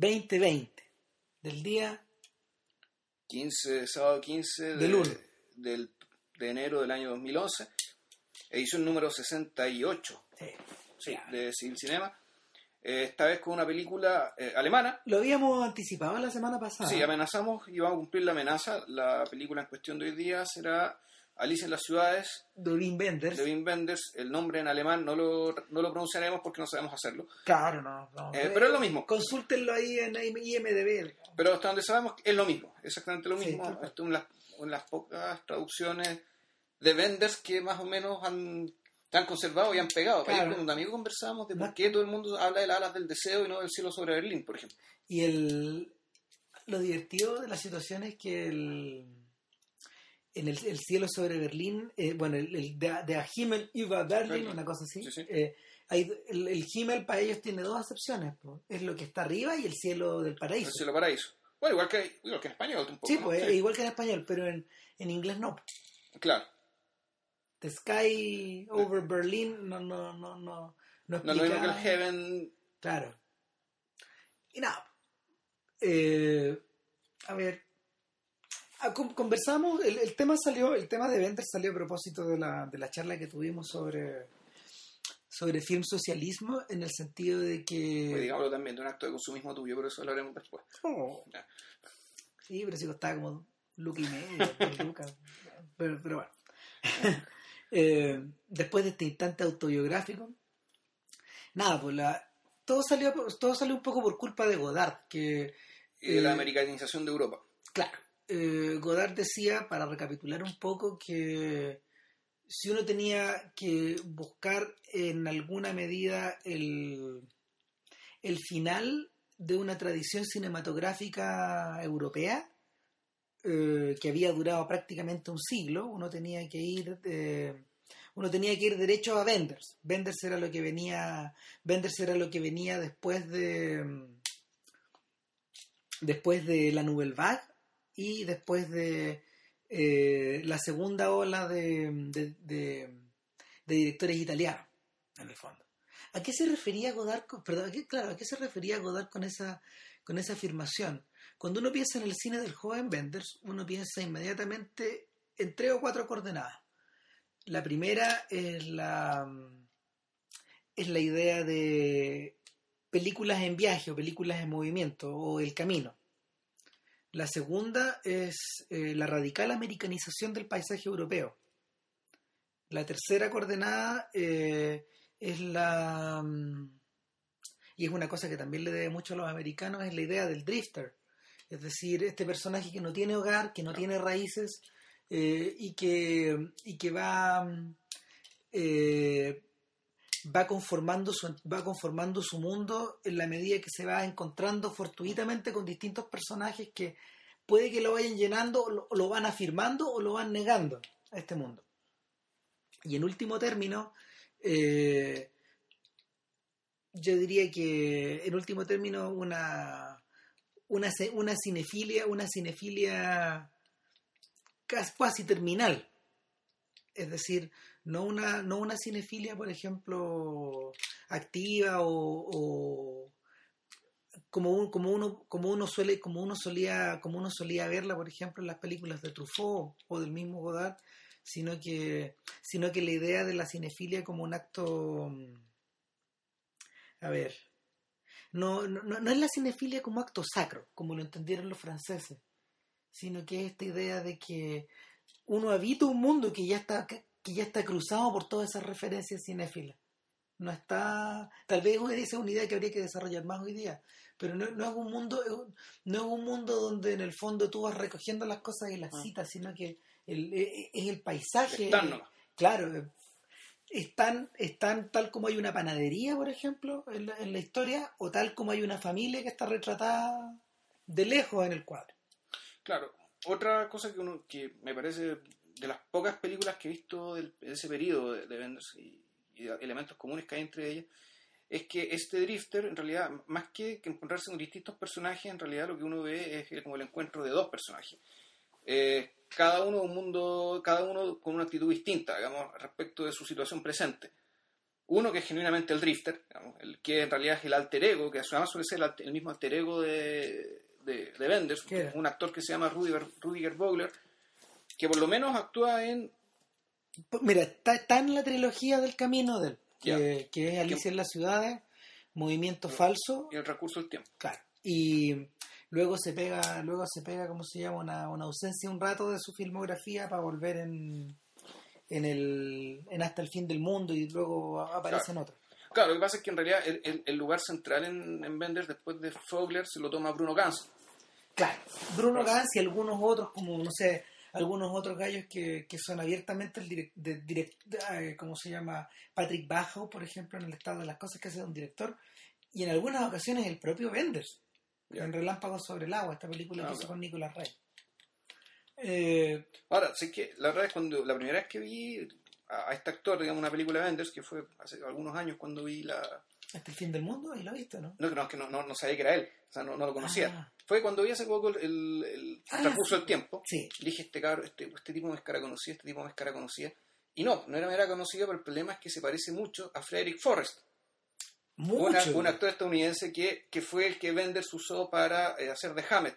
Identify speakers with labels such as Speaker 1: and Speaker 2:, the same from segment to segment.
Speaker 1: 2020, del día
Speaker 2: 15, sábado 15 de,
Speaker 1: Del
Speaker 2: de enero del año 2011, edición número 68
Speaker 1: sí,
Speaker 2: sí,
Speaker 1: Ya.
Speaker 2: de Civil Cinema. Eh, esta vez con una película eh, alemana.
Speaker 1: Lo habíamos anticipado la semana pasada.
Speaker 2: Sí, amenazamos y vamos a cumplir la amenaza. La película en cuestión de hoy día será Alicia en las ciudades
Speaker 1: de Wim Wenders.
Speaker 2: de Wim Wenders. El nombre en alemán no lo, no lo pronunciaremos porque no sabemos hacerlo.
Speaker 1: Claro, no. no.
Speaker 2: Eh, pero es lo mismo.
Speaker 1: Consúltenlo ahí en IMDB.
Speaker 2: Pero hasta donde sabemos es lo mismo, exactamente lo
Speaker 1: Sí,
Speaker 2: mismo.
Speaker 1: cual.
Speaker 2: Esto en las, en las pocas traducciones de Wenders que más o menos han, han conservado y han pegado.
Speaker 1: Claro.
Speaker 2: Ayer con un amigo conversamos de por qué todo el mundo habla de las alas del deseo y no del cielo sobre Berlín, por ejemplo.
Speaker 1: Y el, lo divertido de la situación es que el, en el, el cielo sobre Berlín, eh, bueno, el, el de, de Himmel über Berlin, una cosa así,
Speaker 2: Sí, sí.
Speaker 1: eh, hay, el, el Himmel para ellos tiene dos acepciones. po. Es lo que está arriba y el cielo del paraíso.
Speaker 2: El cielo paraíso. Bueno, igual que, igual que en español un poco.
Speaker 1: Sí,
Speaker 2: ¿no?
Speaker 1: pues eh, igual que en español, pero en, en inglés no.
Speaker 2: Claro.
Speaker 1: The Sky over Berlin no, no, no, no, no
Speaker 2: No es lo mismo que el Heaven.
Speaker 1: Claro. Y nada. Eh, a ver. Ah, con- conversamos, el, el tema salió, el tema de Bender salió a propósito de la, de la charla que tuvimos sobre sobre film socialismo en el sentido de
Speaker 2: Pues
Speaker 1: que
Speaker 2: digámoslo también, de un acto de consumismo tuyo, pero eso lo haremos después.
Speaker 1: Oh. Sí pero si costaba como lucas y medio pero, pero bueno Eh, después de este instante autobiográfico nada pues la todo salió todo salió un poco por culpa de Godard que
Speaker 2: Y de la
Speaker 1: Eh,
Speaker 2: americanización de Europa.
Speaker 1: Claro. Eh, Godard decía, para recapitular un poco, que si uno tenía que buscar en alguna medida el, el final de una tradición cinematográfica europea, eh, que había durado prácticamente un siglo, uno tenía que ir... eh, uno tenía que ir derecho a Wenders. Wenders era lo que venía, era lo que venía después de después de la Nouvelle Vague y después de eh, la segunda ola de, directores italianos, en el fondo. ¿A qué se refería Godard? Con, perdón, ¿a qué, claro, ¿a qué se refería Godard con esa, con esa afirmación? Cuando uno piensa en el cine del joven Wenders, uno piensa inmediatamente en tres o cuatro coordenadas. La primera es la, es la idea de películas en viaje o películas en movimiento o el camino. La segunda es eh, la radical americanización del paisaje europeo. La tercera coordenada eh, es la... mm, Y es una cosa que también le debe mucho a los americanos, es la idea del drifter. Es decir, este personaje que no tiene hogar, que no tiene raíces eh, y, que, y que va... mm, eh, va conformando su va conformando su mundo en la medida que se va encontrando fortuitamente con distintos personajes que puede que lo vayan llenando lo, lo van afirmando o lo van negando a este mundo. Y en último término eh, yo diría que en último término una una, una cinefilia una cinefilia cas- cuasi terminal es decir no una no una cinefilia por ejemplo activa o, o como un- como uno como uno suele como uno solía como uno solía verla por ejemplo en las películas de Truffaut o del mismo Godard sino que sino que la idea de la cinefilia como un acto mm, a ver no, no, no es la cinefilia como acto sacro como lo entendieron los franceses sino que es esta idea de que uno habita un mundo que ya está que, ya está cruzado por todas esas referencias cinéfilas. No está tal vez esa es una idea que habría que desarrollar más hoy día pero no, no es un mundo no es un mundo donde en el fondo tú vas recogiendo las cosas y las
Speaker 2: Ah.
Speaker 1: citas sino que el, e- es el paisaje
Speaker 2: Están
Speaker 1: claro están están tal como hay una panadería por ejemplo en la, en la historia o tal como hay una familia que está retratada de lejos en el cuadro.
Speaker 2: Claro, otra cosa que, me parece de las pocas películas que he visto de ese periodo de, de Wenders y, elementos comunes que hay entre ellas, es que este drifter, en realidad, más que, encontrarse con distintos personajes, en realidad lo que uno ve es como el encuentro de dos personajes. Eh, cada uno un mundo, cada uno con una actitud distinta, digamos, respecto de su situación presente. Uno que es genuinamente el drifter, el que en realidad es el alter ego, que además suele ser el mismo alter ego de, de, de Benders, un actor que se llama Rudiger, Rudiger Vogler, que por lo menos actúa en
Speaker 1: Mira, está, está en la trilogía del camino de él, que, que es Alicia en las ciudades, Movimiento Falso,
Speaker 2: y el recurso del tiempo.
Speaker 1: claro. Y luego se pega, luego se pega, ¿cómo se llama? Una, una ausencia un rato de su filmografía para volver en, en el en Hasta el fin del mundo y luego aparece en otro.
Speaker 2: Claro, lo que pasa es que en realidad el, el- el lugar central en, en Benders después de Vogler se lo toma Bruno Gans.
Speaker 1: Claro, Bruno Gans y algunos otros, como no sé, algunos otros gallos que, que son abiertamente el direct, de- direct- eh, ¿cómo se llama? Patrick Bajo, por ejemplo, en el estado de las cosas que hace un director, y en algunas ocasiones el propio Benders, en Relámpagos sobre el agua, esta película
Speaker 2: Ah,
Speaker 1: que hizo
Speaker 2: ok.
Speaker 1: con Nicolas Rey. Eh,
Speaker 2: Ahora, sí que la verdad es cuando la primera vez que vi a, a este actor, digamos, una película de Benders, que fue hace algunos años cuando vi la...
Speaker 1: hasta el fin del mundo, ahí lo he visto, ¿no?
Speaker 2: No, no, es que no, no, no sabía que era él, o sea, no, no lo conocía.
Speaker 1: Ah.
Speaker 2: Fue cuando vi hace poco el, el, el
Speaker 1: Ah,
Speaker 2: recurso del tiempo.
Speaker 1: Sí,
Speaker 2: Dije, este cabro, este, este tipo me es cara conocida, este tipo me es cara conocida. Y no, no era mera conocida, pero el problema es que se parece mucho a Frederick Forrest,
Speaker 1: mucho.
Speaker 2: un actor estadounidense que, que fue el que Benders usó para eh, hacer de Hammett.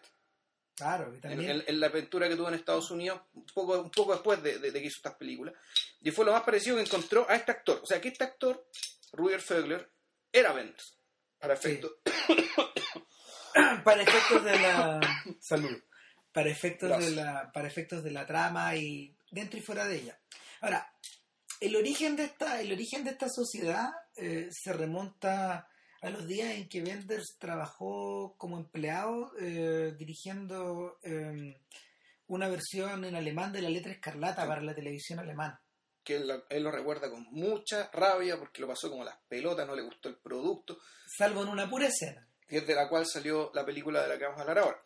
Speaker 1: Claro, que
Speaker 2: en,
Speaker 1: también.
Speaker 2: en- en la aventura que tuvo en Estados Unidos, un poco, un poco después de, de- de que hizo estas películas. Y fue lo más parecido que encontró a este actor. O sea, que este actor, Rudiger Vogler, era Benders. Para
Speaker 1: Sí.
Speaker 2: efecto.
Speaker 1: para efectos de la salud para efectos
Speaker 2: Gracias.
Speaker 1: de la para efectos de la trama y dentro y fuera de ella ahora el origen de esta el origen de esta sociedad eh, se remonta a los días en que Benders trabajó como empleado eh, dirigiendo eh, una versión en alemán de la letra escarlata
Speaker 2: Sí.
Speaker 1: para la televisión alemana
Speaker 2: que él, él lo recuerda con mucha rabia porque lo pasó como las pelotas, no le gustó el producto,
Speaker 1: salvo en una pura escena
Speaker 2: que es de la cual salió la película de la que vamos a hablar ahora.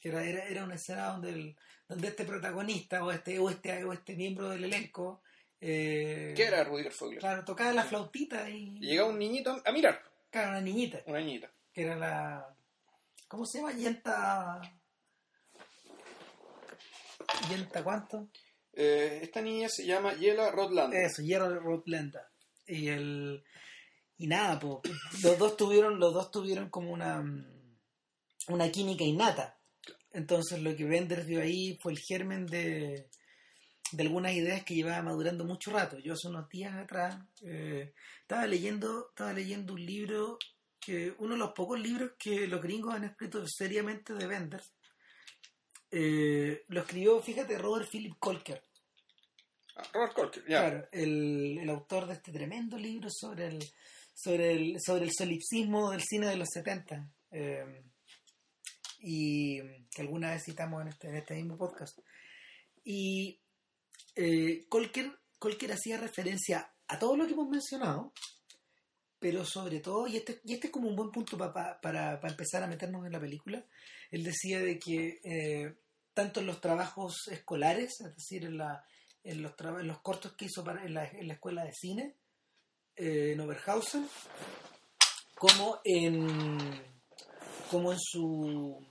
Speaker 1: que era, era, era una escena donde, el, donde este protagonista o este, o este, o este miembro del elenco eh,
Speaker 2: ¿Qué era Rudiger Vogler?
Speaker 1: claro, tocaba la flautita y,
Speaker 2: Y llegaba un niñito a mirar,
Speaker 1: claro, una niñita
Speaker 2: una niñita.
Speaker 1: que era la ¿cómo se llama? Yenta Yenta cuánto?
Speaker 2: Eh, esta niña se llama Yela Rodland.
Speaker 1: eso, Hierro Rotlanda y el y nada los dos tuvieron los dos tuvieron como una una química innata. Entonces lo que Benders vio ahí fue el germen de de algunas ideas que llevaba madurando mucho rato. Yo hace unos días atrás eh, estaba leyendo estaba leyendo un libro que uno de los pocos libros que los gringos han escrito seriamente de Benders eh, lo escribió fíjate Robert Philip Colker
Speaker 2: Ah, Robert Colker, ya.
Speaker 1: Claro, el, el autor de este tremendo libro sobre el sobre el sobre el solipsismo del cine de los 70 eh, y que alguna vez citamos en este, en este mismo podcast. Y eh, Colker, Colker hacía referencia a todo lo que hemos mencionado pero sobre todo y este, y este es como un buen punto pa- pa- para, para empezar a meternos en la película él decía de que eh, tanto en los trabajos escolares es decir en la en los, en los cortos que hizo en, la, en la escuela de cine eh, en Oberhausen como en como en su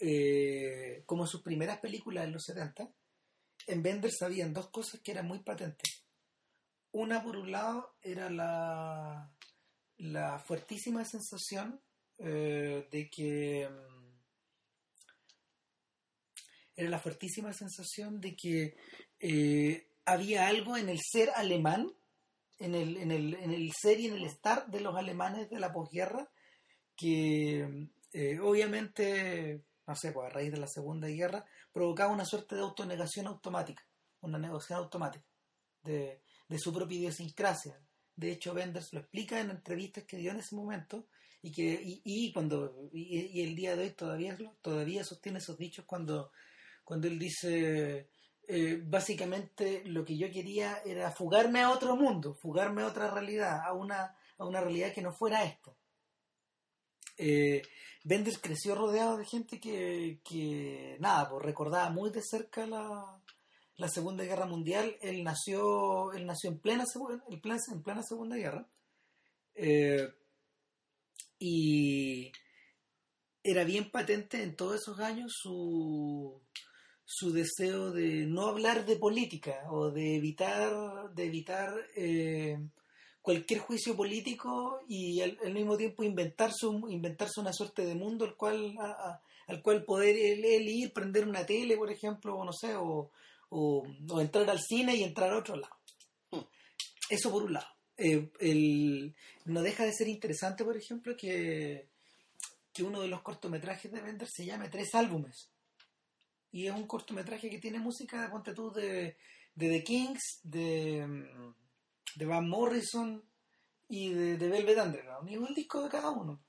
Speaker 1: eh, como en sus primeras películas en los 70 en Benders habían dos cosas que eran muy patentes una por un lado era la fuertísima sensación eh, de que mm, era la fuertísima sensación de que eh, había algo en el ser alemán, en el, en, el, en el ser y en el estar de los alemanes de la posguerra, que eh, obviamente, no sé, pues a raíz de la Segunda Guerra, provocaba una suerte de autonegación automática, una negación automática de, de su propia idiosincrasia. De hecho, Benders lo explica en entrevistas que dio en ese momento y que y, y cuando y, y el día de hoy todavía todavía sostiene esos dichos cuando cuando él dice eh, básicamente lo que yo quería era fugarme a otro mundo, fugarme a otra realidad, a una, a una realidad que no fuera esto. Eh, Benders creció rodeado de gente que, que nada, pues recordaba muy de cerca la, la Segunda Guerra Mundial. Él nació, él nació en plena, en plena, en plena Segunda Guerra. Eh, y era bien patente en todos esos años su, su deseo de no hablar de política o de evitar, de evitar eh, cualquier juicio político y al, mismo tiempo inventarse, inventarse una suerte de mundo al cual, al cual poder él, él ir, prender una tele, por ejemplo, o no sé, o, o- o entrar al cine y entrar a otro lado. Eso por un lado. Eh, el- no deja de ser interesante, por ejemplo, que, que uno de los cortometrajes de Bender se llame Tres Álbumes. Y es un cortometraje que tiene música, ponte tú, de, de The Kings, de, de Van Morrison y de, de Velvet Underground. Y un disco de cada uno.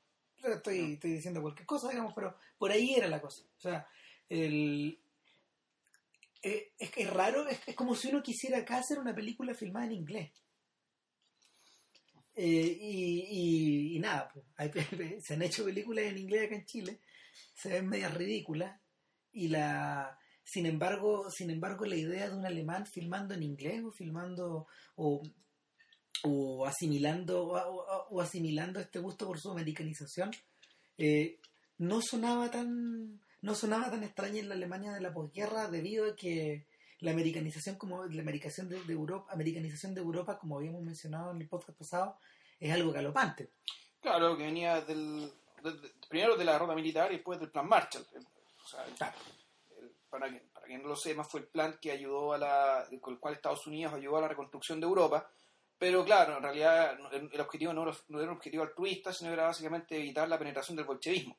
Speaker 1: Estoy, estoy diciendo cualquier cosa, digamos, pero por ahí era la cosa. O sea, el, eh, es, que es raro, es, como si uno quisiera acá hacer una película filmada en inglés. Eh, y, y- nada, pues, hay- se han hecho películas en inglés acá en Chile, se ven medias ridículas, y la sin embargo, sin embargo la idea de un alemán filmando en inglés o filmando o, o asimilando o, o- o asimilando este gusto por su americanización eh, no sonaba tan no sonaba tan extraña en la Alemania de la posguerra debido a que la americanización como la americanización de, de Europa americanización de Europa como habíamos mencionado en el podcast pasado es algo galopante
Speaker 2: Claro, que venía del, del- primero de la ruta militar y después del plan Marshall. O sea,
Speaker 1: Claro.
Speaker 2: el- para, que, para quien no lo sepa, fue el plan que ayudó a la, con el cual Estados Unidos ayudó a la reconstrucción de Europa. Pero claro, en realidad el, el objetivo no era, no era un objetivo altruista, sino era básicamente evitar la penetración del bolchevismo.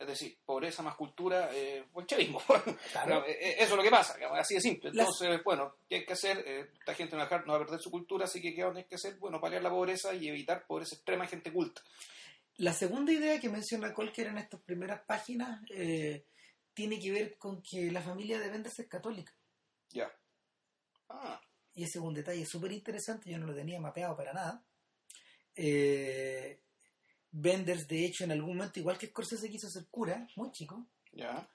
Speaker 2: Es decir, pobreza más cultura, eh, bolchevismo.
Speaker 1: Claro.
Speaker 2: Eh, eh, Eso es lo que pasa, así de simple.
Speaker 1: Las-
Speaker 2: Entonces, bueno, ¿qué hay que hacer? Eh, esta gente no va, a a perder su cultura, así que ¿qué hay que hacer? Bueno, paliar la pobreza y evitar pobreza extrema gente culta.
Speaker 1: La segunda idea que menciona Colker en estas primeras páginas eh, tiene que ver con que la familia de Benders es católica.
Speaker 2: Ya. Ah,
Speaker 1: Y ese es un detalle súper interesante, yo no lo tenía mapeado para nada. Eh, Benders, de hecho, en algún momento, igual que Scorsese quiso ser cura, muy chico,
Speaker 2: ya.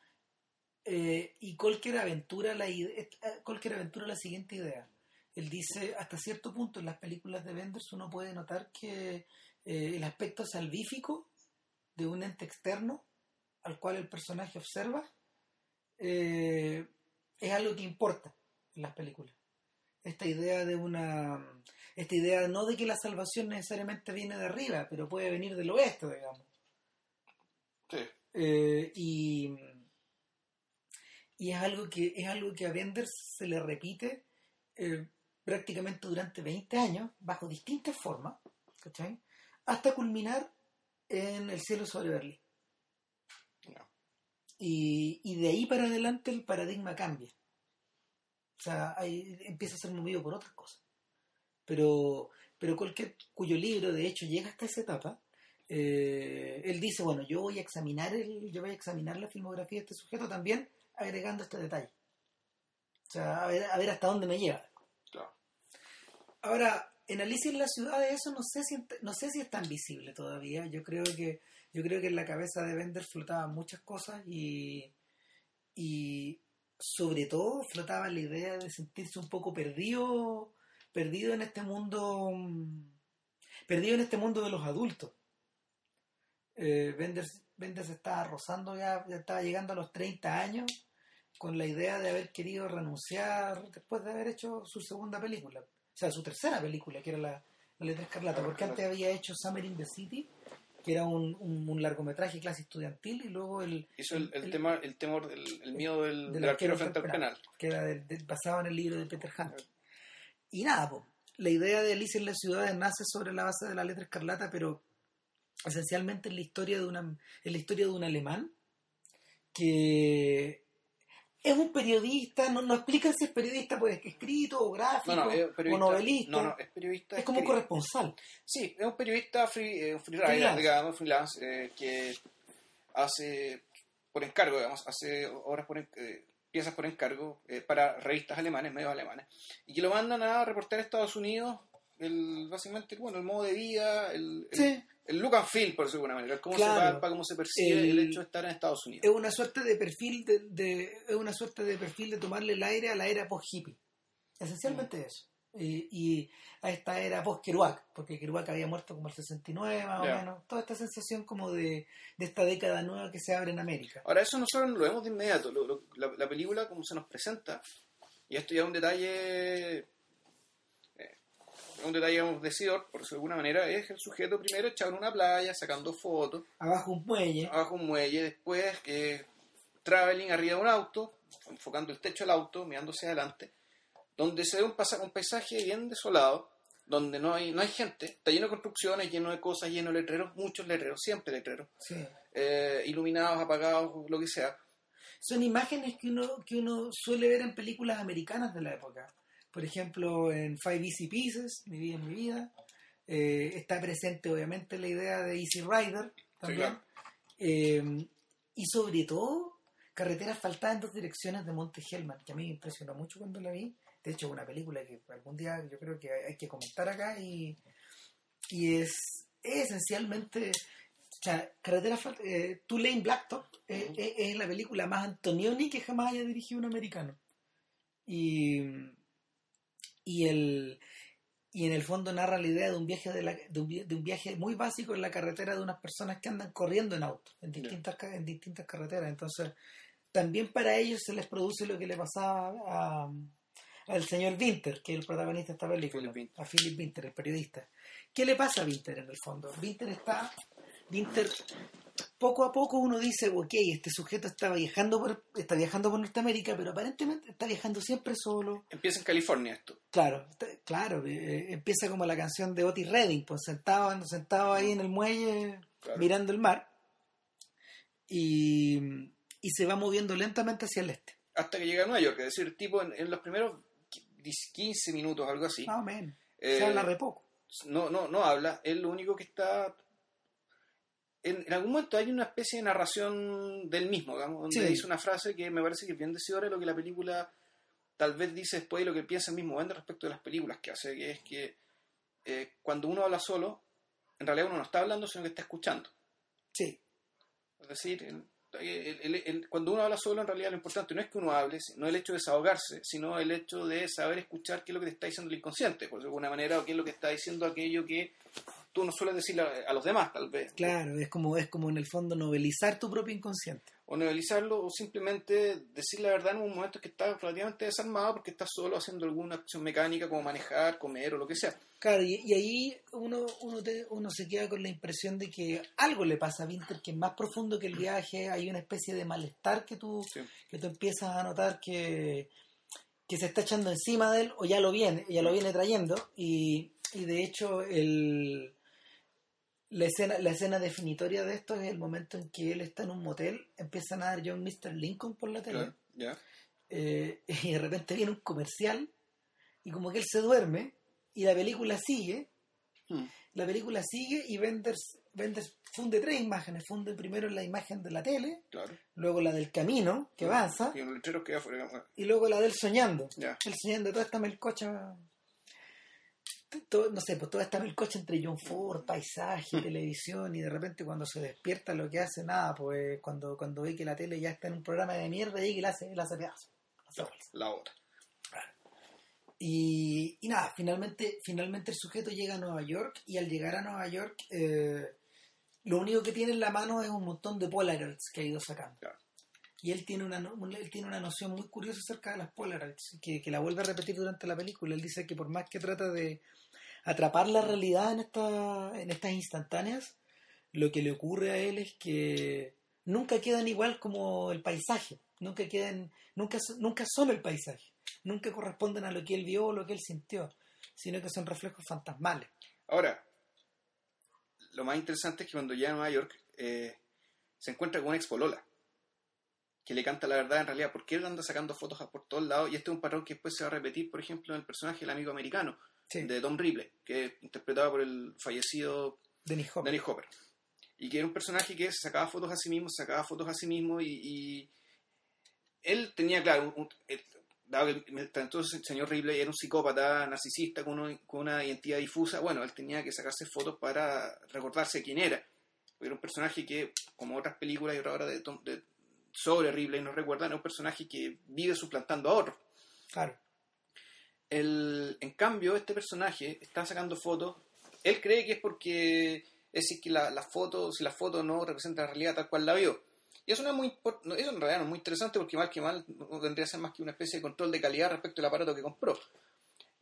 Speaker 1: eh, y Colker aventura, la eh, Colker aventura la siguiente idea. Él dice, hasta cierto punto en las películas de Benders uno puede notar que eh, el aspecto salvífico de un ente externo al cual el personaje observa eh, es algo que importa en las películas. Esta idea de una esta idea no de que la salvación necesariamente viene de arriba, pero puede venir del oeste, digamos.
Speaker 2: Sí.
Speaker 1: Eh, y, y es algo que es algo que a Benders se le repite eh, prácticamente durante 20 años, bajo distintas formas, ¿cachai? hasta culminar en El cielo sobre Berlín. Y, y de ahí para adelante el paradigma cambia. O sea, ahí empieza a ser movido por otras cosas. Pero, pero cualquier cuyo libro de hecho llega hasta esa etapa, eh, él dice, bueno, yo voy a examinar el, yo voy a examinar la filmografía de este sujeto también, agregando este detalle. O sea, a ver, a ver hasta dónde me lleva.
Speaker 2: Claro.
Speaker 1: Ahora, en Alicia en la ciudad de eso no sé si no sé si es tan visible todavía. Yo creo que yo creo que en la cabeza de Bender flotaban muchas cosas y y sobre todo flotaba la idea de sentirse un poco perdido perdido en este mundo perdido en este mundo de los adultos. Eh, Bender, Bender se estaba rozando ya, ya estaba llegando a los 30 años con la idea de haber querido renunciar después de haber hecho su segunda película, o sea, su tercera película, que era La, la Letra Escarlata, porque antes había hecho Summer in the City, que era un, un, un largometraje clase estudiantil, y luego el,
Speaker 2: Hizo el, el,
Speaker 1: el-
Speaker 2: tema, el temor, el, el miedo del,
Speaker 1: del
Speaker 2: del arquero frente al penal.
Speaker 1: que era de- de- basado en el libro de Peter Hunt. Y nada, po, la idea de Alicia en las ciudades nace sobre la base de la letra escarlata, pero esencialmente en la historia de una, en la historia de un alemán que es un periodista, no, no explican si es periodista pues escrito o gráfico
Speaker 2: No, no, es
Speaker 1: o novelista,
Speaker 2: No, no, es periodista.
Speaker 1: es como
Speaker 2: escrito.
Speaker 1: corresponsal.
Speaker 2: Sí, es un periodista free, eh, un
Speaker 1: Freelance.
Speaker 2: digamos, freelance, eh, que hace por encargo, digamos, hace obras por eh, piezas por encargo eh, para revistas alemanes, medios alemanes, y que lo mandan a reportar a Estados Unidos el, básicamente, bueno, el modo de vida, el, el,
Speaker 1: Sí.
Speaker 2: el look and feel, por decirlo de alguna manera, cómo
Speaker 1: Claro.
Speaker 2: se palpa, cómo se percibe el,
Speaker 1: El-
Speaker 2: hecho de estar en Estados Unidos.
Speaker 1: Es una suerte de perfil de, de- es una suerte de perfil de tomarle el aire a la era post hippie. Esencialmente eso. Eh, y a esta era post-Kerouac, porque Kerouac había muerto como el 69 más
Speaker 2: Ya.
Speaker 1: o menos. Toda esta sensación como de, de esta década nueva que se abre en América.
Speaker 2: Ahora, eso nosotros no lo vemos de inmediato. Lo- lo- la, la película, como se nos presenta, y esto ya es un detalle, eh, un detalle, digamos, decidor, por decirlo de alguna manera, es el sujeto primero echado en una playa, sacando fotos,
Speaker 1: Abajo un muelle.
Speaker 2: abajo un muelle, después eh, traveling arriba de un auto, enfocando el techo del auto, mirándose adelante, donde se ve un, un paisaje bien desolado, donde no hay, no hay gente, está lleno de construcciones, lleno de cosas, lleno de letreros, muchos letreros, siempre letreros,
Speaker 1: Sí.
Speaker 2: eh, iluminados, apagados, lo que sea.
Speaker 1: Son imágenes que uno, que uno suele ver en películas americanas de la época. Por ejemplo, en Five Easy Pieces, Mi vida en mi vida. Eh, está presente, obviamente, la idea de Easy Rider también.
Speaker 2: claro.
Speaker 1: Eh, y sobre todo, Carretera asfaltada en dos direcciones de Monte Hellman, que a mí me impresionó mucho cuando la vi. De hecho, es una película que algún día yo creo que hay que comentar acá y, y es, es esencialmente. O sea, Carretera eh, Tulane Blacktop eh,
Speaker 2: Ujú.
Speaker 1: es, es la película más Antonioni que jamás haya dirigido un americano. Y, y el y en el fondo narra la idea de un viaje de, la- de, un, vi- de un viaje muy básico en la carretera de unas personas que andan corriendo en auto en distintas en distintas carreteras entonces también para ellos se les produce lo que le pasaba a al señor Winter que es el protagonista de esta película
Speaker 2: Philip
Speaker 1: a Philip Winter el periodista ¿qué le pasa a Winter en el fondo? Winter está Winter poco a poco uno dice, ok, este sujeto está viajando por, está viajando por Norteamérica, pero aparentemente está viajando siempre solo,
Speaker 2: Empieza en California esto.
Speaker 1: Claro, claro, eh, empieza como la canción de Otis Redding, pues sentado, sentado ahí en el muelle
Speaker 2: Claro.
Speaker 1: mirando el mar y, y se va moviendo lentamente hacia el este,
Speaker 2: Hasta que llega a Nueva York. Es decir, tipo en, en los primeros 15 minutos, algo así,
Speaker 1: más o menos.
Speaker 2: eh,
Speaker 1: se habla re poco.
Speaker 2: no, no, no habla. Él lo único que está... En, en algún momento hay una especie de narración del mismo, digamos, donde
Speaker 1: Sí.
Speaker 2: dice una frase que me parece que es bien decidora de lo que la película tal vez dice después de lo que piensa el mismo Bender respecto de las películas que hace, que es que eh, cuando uno habla solo, en realidad uno no está hablando, sino que está escuchando.
Speaker 1: Sí,
Speaker 2: Es decir, cuando uno habla solo, en realidad lo importante no es que uno hable, no el hecho de desahogarse, sino el hecho de saber escuchar qué es lo que te está diciendo el inconsciente, por de alguna manera, o qué es lo que está diciendo aquello que tú no sueles decirle a, a los demás, tal vez.
Speaker 1: claro, es como, es como en el fondo novelizar tu propio inconsciente.
Speaker 2: O novelizarlo, o simplemente decir la verdad en un momento que estás relativamente desarmado porque estás solo haciendo alguna acción mecánica como manejar, comer o lo que sea.
Speaker 1: Claro, y, y ahí uno, uno, te- uno se queda con la impresión de que algo le pasa a Winter que es más profundo que el viaje, hay una especie de malestar que tú,
Speaker 2: Sí.
Speaker 1: que tú empiezas a notar que, que se está echando encima de él o ya lo viene, ya lo viene trayendo y, y de hecho el, la, escena, la escena definitoria de esto es el momento en que él está en un motel, empiezan a dar John Mr. Lincoln por la tele
Speaker 2: Claro,
Speaker 1: eh, y de repente viene un comercial y como que él se duerme y la película sigue
Speaker 2: Hmm.
Speaker 1: la película sigue y Benders, Benders funde tres imágenes funde primero la imagen de la tele
Speaker 2: Claro.
Speaker 1: luego la del camino que avanza
Speaker 2: Y que
Speaker 1: y luego la del soñando el soñando toda esta melcocha todo- no sé, pues toda esta melcocha entre John Ford, paisaje, televisión y de repente cuando se despierta lo que hace nada, pues cuando, cuando ve que la tele ya está en un programa de mierda y que la hace, la hace pedazo. La
Speaker 2: otra.
Speaker 1: Y, y nada, finalmente, finalmente el sujeto llega a Nueva York y al llegar a Nueva York eh, lo único que tiene en la mano es un montón de Polaroids que ha ido sacando.
Speaker 2: Claro.
Speaker 1: Y él tiene, una, él tiene una noción muy curiosa acerca de las Polaroids, que, que la vuelve a repetir durante la película. Él dice que por más que trata de atrapar la realidad en, esta, en estas instantáneas, lo que le ocurre a él es que nunca quedan igual como el paisaje, nunca quedan, nunca, nunca son el paisaje, nunca corresponden a lo que él vio o lo que él sintió, sino que son reflejos fantasmales.
Speaker 2: Ahora, lo más interesante es que cuando llega a Nueva York eh, se encuentra con una expolola que le canta la verdad en realidad, porque él anda sacando fotos por todos lados y este es un patrón que después se va a repetir, por ejemplo, en el personaje del amigo americano
Speaker 1: Sí,
Speaker 2: de Tom Ripley, que es interpretado por el fallecido
Speaker 1: Dennis Hopper.
Speaker 2: Y que era un personaje que sacaba fotos a sí mismo, sacaba fotos a sí mismo y, y él tenía, claro, un- un- eh, dado que entonces el señor Ripley era un psicópata narcisista con, uno- con una identidad difusa, bueno, él tenía que sacarse fotos para recordarse quién era. Era un personaje que, como otras películas y otra hora de, Tom- de- sobre Ripley nos recuerdan, es un personaje que vive suplantando a otro.
Speaker 1: Claro.
Speaker 2: El, en cambio, este personaje está sacando fotos. Él cree que es porque es decir que la, la foto, si la foto no representa la realidad tal cual la vio. Y eso no es muy eso en realidad no es muy interesante porque mal que mal no tendría que ser más que una especie de control de calidad respecto al aparato que compró.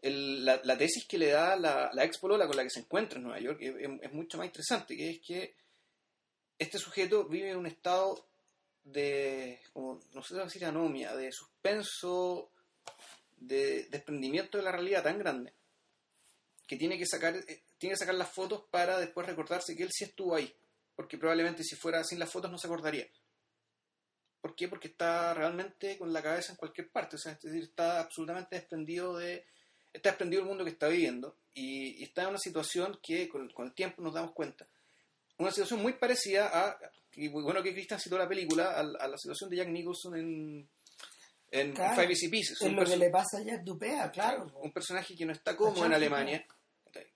Speaker 2: El- la, la tesis que le da la, la ex polola con la que se encuentra en Nueva York es- es mucho más interesante, que es que este sujeto vive en un estado de, como, no sé si decir anomia, de suspenso, de desprendimiento de la realidad tan grande, que tiene que sacar, eh, tiene que sacar las fotos para después recordarse que él sí estuvo ahí, porque probablemente si fuera sin las fotos no se acordaría. ¿Por qué? Porque está realmente con la cabeza en cualquier parte, o sea, es decir, está absolutamente desprendido de, está desprendido del mundo que está viviendo y, está en una situación que con, con el tiempo nos damos cuenta. Una situación muy parecida a, y bueno que Christian citó la película, a, a la situación de Jack Nicholson en, en
Speaker 1: Claro.
Speaker 2: Five Easy Pieces.
Speaker 1: Es
Speaker 2: Un
Speaker 1: lo que le pasa a Jack Dupea, claro.
Speaker 2: un personaje que no está cómodo en Alemania,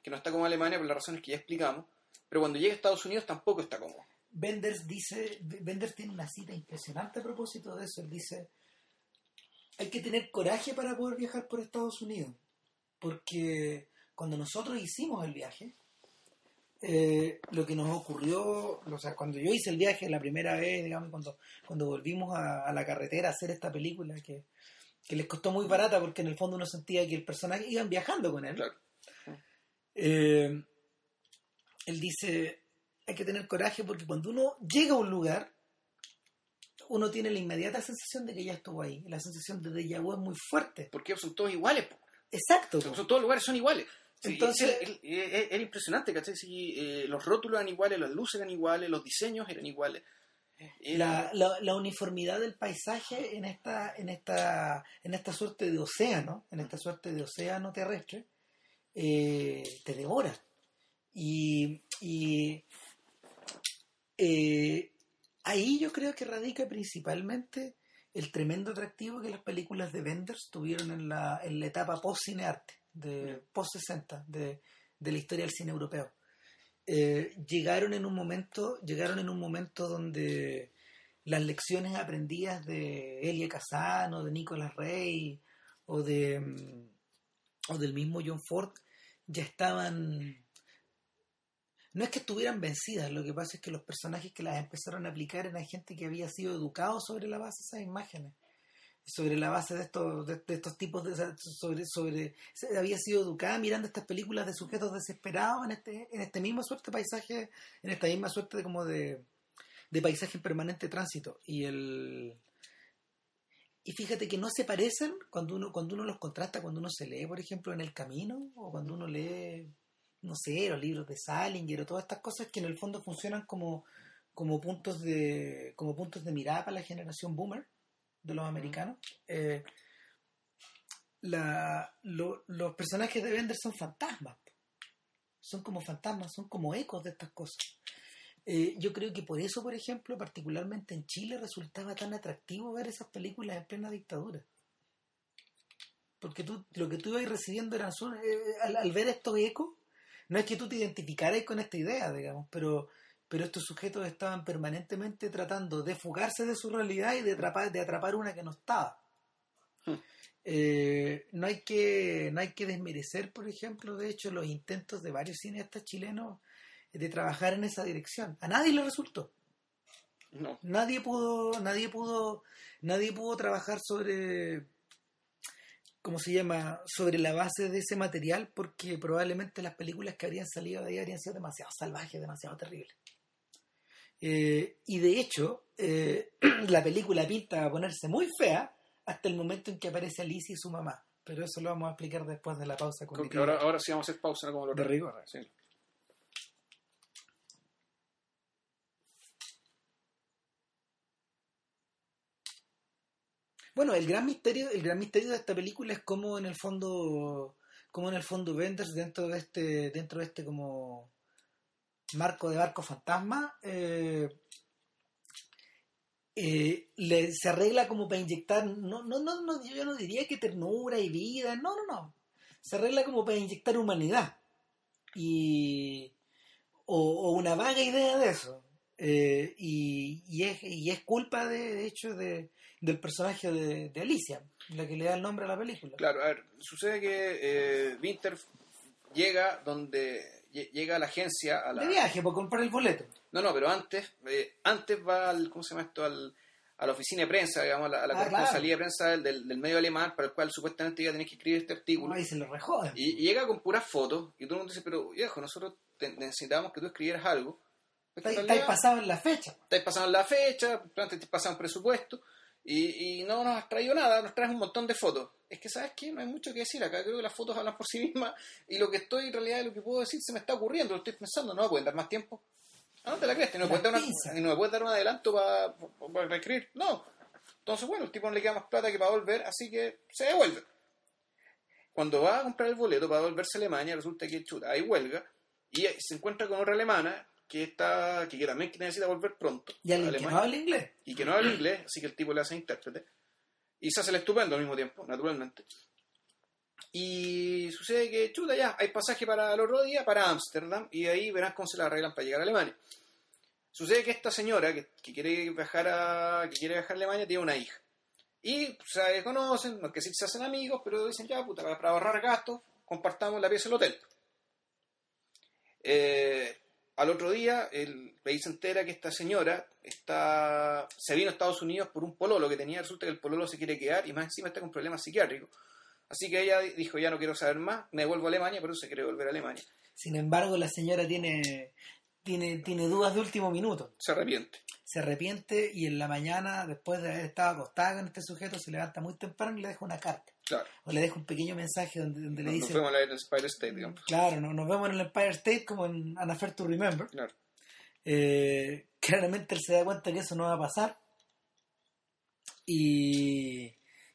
Speaker 2: que no está cómodo en Alemania por las razones que ya explicamos, pero cuando llega a Estados Unidos tampoco está cómodo.
Speaker 1: Benders dice, Benders tiene una cita impresionante a propósito de eso. Él dice, hay que tener coraje para poder viajar por Estados Unidos. Porque cuando nosotros hicimos el viaje, eh, lo que nos ocurrió, o sea, cuando yo hice el viaje la primera vez, digamos, cuando, cuando volvimos a, a la carretera a hacer esta película, que, que les costó muy barata porque en el fondo uno sentía que el personaje iban viajando con él.
Speaker 2: Claro.
Speaker 1: Eh, él dice, hay que tener coraje porque cuando uno llega a un lugar, uno tiene la inmediata sensación de que ya estuvo ahí. La sensación de déjà vu es muy fuerte.
Speaker 2: Porque son todos iguales, po.
Speaker 1: Exacto.
Speaker 2: Son- todos los lugares son iguales. Sí,
Speaker 1: Entonces-
Speaker 2: es- es- es- era impresionante, ¿cachai? Sí, eh, los rótulos eran iguales, las luces eran iguales, los diseños eran iguales. Era-
Speaker 1: La, la- la uniformidad del paisaje en esta, en esta, en esta suerte de océano, en esta suerte de océano terrestre, eh, te devora. Y, y, eh, ahí yo creo que radica principalmente el tremendo atractivo que las películas de Benders tuvieron en la, en la etapa post-cinearte, de post-60, de, de la historia del cine europeo. Eh, llegaron en un momento, llegaron en un momento donde las lecciones aprendidas de Elia Kazan o de Nicolas Rey o de mm, o del mismo John Ford ya estaban no es que estuvieran vencidas, lo que pasa es que los personajes que las empezaron a aplicar eran gente que había sido educado sobre la base de esas imágenes, sobre la base de estos, de, estos tipos de sobre, sobre había sido educada mirando estas películas de sujetos desesperados en este, en este mismo suerte paisaje, en esta misma suerte de como de, de paisaje en permanente tránsito. Y el y fíjate que no se parecen cuando uno, cuando uno los contrasta, cuando uno se lee, por ejemplo, en el camino, o cuando uno lee no sé, los libros de Salinger o todas estas cosas que en el fondo funcionan como, como puntos de como puntos de mirada para la generación boomer de los americanos. Eh, la, lo- los personajes de Bender son fantasmas. Son como fantasmas, son como ecos de estas cosas. Eh, yo creo que por eso, por ejemplo, particularmente en Chile, resultaba tan atractivo ver esas películas en plena dictadura. Porque tú, lo que tú ibas recibiendo eran son, eh, al, al ver estos ecos, no es que tú te identificaras con esta idea, digamos, pero, pero estos sujetos estaban permanentemente tratando de fugarse de su realidad y de atrapar, de atrapar una que no estaba.
Speaker 2: Hmm.
Speaker 1: Eh, no hay que no hay que desmerecer, por ejemplo, de hecho, los intentos de varios cineastas chilenos de trabajar en esa dirección. A nadie le resultó.
Speaker 2: No.
Speaker 1: Nadie pudo, nadie pudo, nadie pudo trabajar sobre ¿cómo se llama? sobre la base de ese material porque probablemente las películas que habrían salido de ahí habrían sido demasiado salvajes, demasiado terribles. Eh, y de hecho, eh, la película pinta a ponerse muy fea hasta el momento en que aparece Alicia y su mamá. Pero eso lo vamos a explicar después de la pausa cognitiva.
Speaker 2: ahora, ahora sí vamos a hacer pausa. Como lo
Speaker 1: De rigor.
Speaker 2: Sí.
Speaker 1: Bueno, el gran misterio, el gran misterio de esta película es cómo en el fondo, cómo en el fondo Benders dentro de este, dentro de este como marco de barco fantasma, eh, eh, le, se arregla como para inyectar, no, no, no, yo no diría que ternura y vida, no, no, no, se arregla como para inyectar humanidad. Y o, una vaga idea de eso. Eh, y, es, y es culpa, de, hecho, de, del personaje de, Alicia, la que le da el nombre a la película.
Speaker 2: Claro, a ver, sucede que eh, Winter llega donde llega a la agencia a la
Speaker 1: De viaje, por comprar el boleto.
Speaker 2: no no pero antes eh, antes va al cómo se llama esto al a la oficina de prensa digamos a la, a la
Speaker 1: Ah,
Speaker 2: corresponsalía de prensa del, del, del medio alemán para el cual supuestamente iba a tener que escribir este artículo
Speaker 1: Ahí se lo rejoden.
Speaker 2: y, y llega con puras fotos y todo el mundo dice pero viejo nosotros te- necesitábamos que tú escribieras algo Es que en
Speaker 1: Está, está
Speaker 2: realidad-
Speaker 1: pasado en la fecha.
Speaker 2: estáis pasando la fecha, antes te pasan presupuesto y, y no nos has traído nada, nos traes un montón de fotos. Es que, ¿sabes qué? No hay mucho que decir acá. Creo que las fotos hablan por sí mismas y lo que estoy, en realidad, lo que puedo decir se me está ocurriendo, lo estoy pensando. No me pueden dar más tiempo. Ah, no te la crees, no pueden dar una-
Speaker 1: pinzas.
Speaker 2: y no me pueden dar un adelanto para reescribir. No. Entonces, bueno, el tipo no le queda más plata que para volver, así que se devuelve. Cuando va a comprar el boleto para volverse a Alemania, resulta que chuta, hay huelga y se encuentra con otra alemana que está que también necesita volver pronto.
Speaker 1: Y alguien que no habla inglés.
Speaker 2: y que no habla inglés, así que el tipo le hace intérprete. Y se hace el estupendo al mismo tiempo, naturalmente. Y sucede que, chuta, ya, hay pasaje para el otro día para Ámsterdam y ahí verás cómo se la arreglan para llegar a Alemania. Sucede que esta señora que, que quiere viajar a que quiere viajar a Alemania tiene una hija. Y pues, se conocen, no es que sí se hacen amigos, pero dicen ya, puta, para ahorrar gastos, compartamos la pieza del hotel. Eh, al otro día, el país se entera que esta señora está, se vino a Estados Unidos por un pololo que tenía. Resulta que el pololo se quiere quedar y más encima está con problemas psiquiátricos. Así que ella dijo, ya no quiero saber más, me devuelvo a Alemania, pero se quiere volver a Alemania.
Speaker 1: Sin embargo, la señora tiene, tiene, tiene dudas de último minuto.
Speaker 2: Se arrepiente.
Speaker 1: Se arrepiente y en la mañana, después de haber estado acostada con este sujeto, se levanta muy temprano y le deja una carta.
Speaker 2: Claro.
Speaker 1: O le deja un pequeño mensaje donde, donde le
Speaker 2: Nos
Speaker 1: dice,
Speaker 2: fuimos a la Spider State, digamos.
Speaker 1: claro, no, nos vemos en el Empire State como en An Affair to Remember.
Speaker 2: Claro.
Speaker 1: Eh, claramente él se da cuenta que eso no va a pasar. Y,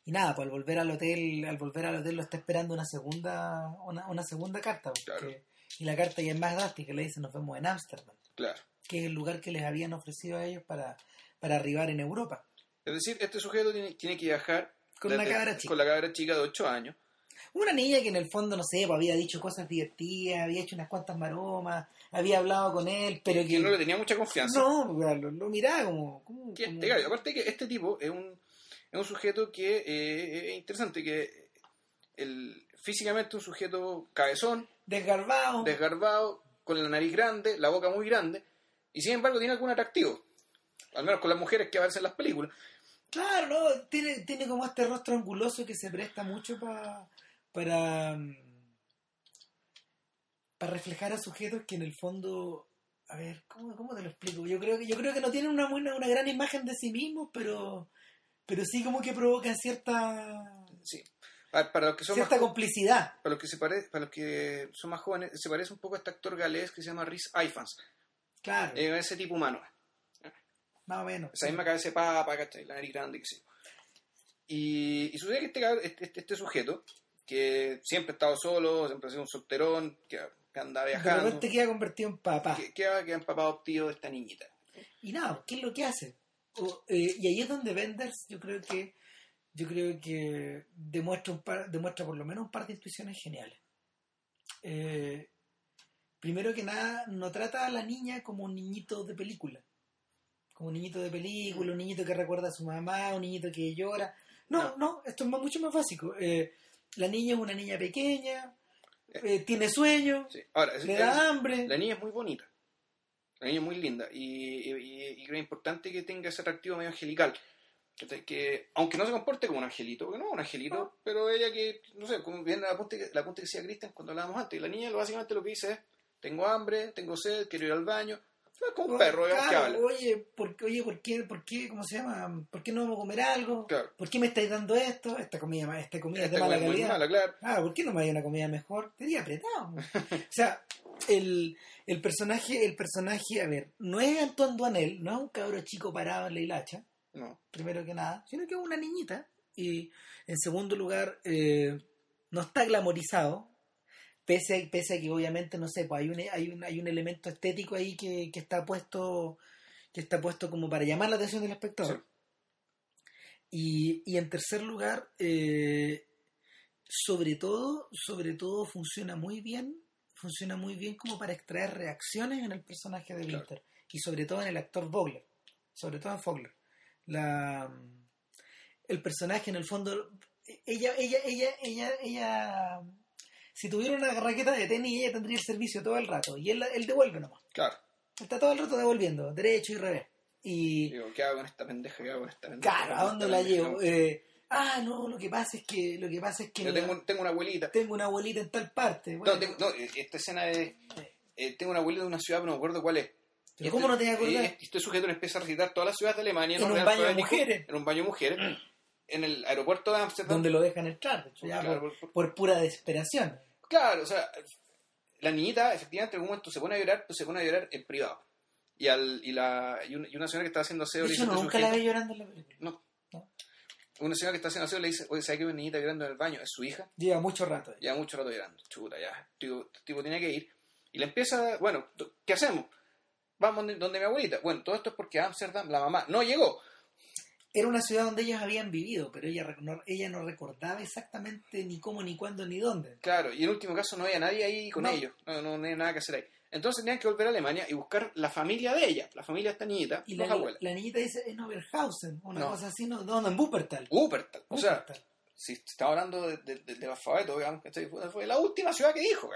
Speaker 1: y nada, pues al volver al hotel, al volver al hotel lo está esperando una segunda, una, una segunda carta. porque-
Speaker 2: Claro.
Speaker 1: Y la carta ya es más drástica, le dice nos vemos en Ámsterdam,
Speaker 2: Claro.
Speaker 1: que es el lugar que les habían ofrecido a ellos para, para arribar en Europa.
Speaker 2: Es decir, este sujeto tiene, tiene que viajar
Speaker 1: Con una
Speaker 2: desde-
Speaker 1: cabra chica.
Speaker 2: con la cabra chica de 8 años.
Speaker 1: Una niña que en el fondo, no sé, pues, había dicho cosas divertidas, había hecho unas cuantas maromas, había hablado con él, pero que...
Speaker 2: no le tenía mucha confianza.
Speaker 1: No, lo, lo miraba como... como-
Speaker 2: Que
Speaker 1: como-
Speaker 2: este. Aparte que este tipo es un, es un sujeto que eh, es interesante, que el, físicamente un sujeto cabezón,
Speaker 1: desgarbado.
Speaker 2: desgarbado, con la nariz grande, la boca muy grande, y sin embargo tiene algún atractivo. Al menos con las mujeres que aparecen en las películas.
Speaker 1: Claro, no, tiene, tiene como este rostro anguloso que se presta mucho pa- para mm, para reflejar a sujetos que en el fondo, a ver, ¿cómo, cómo te lo explico? Yo creo que yo creo que no tienen una buena, una gran imagen de sí mismos, pero pero sí como que provocan cierta
Speaker 2: Sí. Ver, para los que son
Speaker 1: cierta complicidad.
Speaker 2: para los que se pare- para los que son más jóvenes, se parece un poco a este actor galés que se llama Rhys Ifans.
Speaker 1: Claro,
Speaker 2: Eh, ese tipo humano.
Speaker 1: Más o menos.
Speaker 2: Esa misma cabeza de papa, ¿cachai? La nariz grande, qué. Y, y sucede que este, este, este- este sujeto, que siempre ha estado solo, siempre ha sido un solterón, que, que anda
Speaker 1: De
Speaker 2: viajando,
Speaker 1: repente queda convertido en papá.
Speaker 2: que, que ha, que ha empapado adoptivo de esta niñita.
Speaker 1: Y nada, ¿qué es lo que hace? O, eh, y ahí es donde Benders, yo creo que yo creo que demuestra un par, demuestra por lo menos un par de intuiciones geniales. Eh, primero que nada, no trata a la niña como un niñito de película. Un niñito de película, un niñito que recuerda a su mamá, un niñito que llora. No, no, esto es más- mucho más básico. Eh, la niña es una niña pequeña, eh, tiene sueño,
Speaker 2: Sí. Ahora, es-
Speaker 1: le
Speaker 2: es-
Speaker 1: da hambre.
Speaker 2: la niña es muy bonita. La niña es muy linda. Y, y, y- y creo importante que tenga ese atractivo medio angelical. Que, aunque no se comporte como un angelito, porque no es un angelito,
Speaker 1: No.
Speaker 2: pero ella que, no sé, como bien la que- la apunte que decía Cristian cuando hablábamos antes, la niña básicamente lo que dice es, tengo hambre, tengo sed, quiero ir al baño. Es como un perro, digamos, que habla.
Speaker 1: Oye, ¿por, qué- oye, ¿por qué, por qué, cómo se llama? ¿Por qué no vamos a comer algo?
Speaker 2: Claro.
Speaker 1: ¿Por qué me estáis dando esto? Esta comida, esta comida es de mala calidad.
Speaker 2: mala, claro.
Speaker 1: Ah, ¿por qué no me hay una comida mejor? Sería apretado. o sea, el, el personaje, el personaje, a ver, no es Antoine Duanel, no es un cabro chico parado en la hilacha,
Speaker 2: No.
Speaker 1: primero que nada, sino que es una niñita. Y en segundo lugar, eh, no está glamorizado, pese a, pese a que obviamente, no sé, pues hay un, hay un, hay un elemento estético ahí que, que está puesto que está puesto como para llamar la atención del espectador. Y, y en tercer lugar, eh, sobre todo, sobre todo funciona muy bien, funciona muy bien como para extraer reacciones en el personaje de
Speaker 2: Claro.
Speaker 1: Winter. y sobre todo en el actor Vogler, sobre todo en Vogler. La, el personaje en el fondo, ella, ella, ella, ella, ella, si tuviera una raqueta de tenis, ella tendría el servicio todo el rato y él, él devuelve nomás.
Speaker 2: Claro.
Speaker 1: Está todo el rato devolviendo, derecho y revés. Y,
Speaker 2: Digo, ¿qué hago con esta pendeja? ¿Qué hago con esta pendeja?
Speaker 1: claro, ¿a dónde la llevo? Eh, ah, no, lo que pasa es que, lo que pasa es que
Speaker 2: Yo
Speaker 1: la-
Speaker 2: tengo, una abuelita.
Speaker 1: tengo una abuelita en tal parte. Bueno,
Speaker 2: No, tengo- no, esta escena es. eh, tengo una abuelita de una ciudad, pero no me acuerdo cuál es.
Speaker 1: ¿Pero cómo no te vas a acordar?
Speaker 2: Y este sujeto le empieza a recitar todas las ciudades de Alemania.
Speaker 1: En un baño de mujeres.
Speaker 2: En un baño de mujeres. en el aeropuerto de Ámsterdam.
Speaker 1: donde lo dejan entrar, de hecho, ya
Speaker 2: Claro,
Speaker 1: por,
Speaker 2: por-
Speaker 1: por pura desesperación.
Speaker 2: Claro, o sea, la niñita efectivamente en algún momento se pone a llorar, pero se pone a llorar en privado. Y, al, y, la, y, una, señora que está haciendo aseo le dice
Speaker 1: no, nunca la ve llorando en la película.
Speaker 2: No.
Speaker 1: No.
Speaker 2: Una señora que está haciendo aseo le dice, oye, ¿sabes que hay una niñita llorando en el baño? Es su hija.
Speaker 1: Lleva mucho rato.
Speaker 2: Ya mucho rato llorando. Chuta, ya. Tipo, tipo tiene que ir. Y le empieza, bueno, ¿qué hacemos? Vamos donde, donde mi abuelita. Bueno, todo esto es porque Amsterdam, la mamá, no llegó.
Speaker 1: Era una ciudad donde ellos habían vivido, pero ella, no, ella no recordaba exactamente ni cómo, ni cuándo, ni dónde.
Speaker 2: Claro, y en último caso no había nadie ahí con
Speaker 1: No.
Speaker 2: ellos. No, no, no había nada que hacer ahí. Entonces tenían que volver a Alemania y buscar la familia de ella, la familia de esta niñita,
Speaker 1: Y
Speaker 2: los
Speaker 1: la,
Speaker 2: abuelas.
Speaker 1: la niñita dice en Oberhausen, una cosa así, no, no, no, en Wuppertal.
Speaker 2: Wuppertal. O sea,
Speaker 1: Wuppertal.
Speaker 2: si estaba hablando de- de- de- del alfabeto, digamos, ¿cachai? fue, fue la última ciudad que dijo.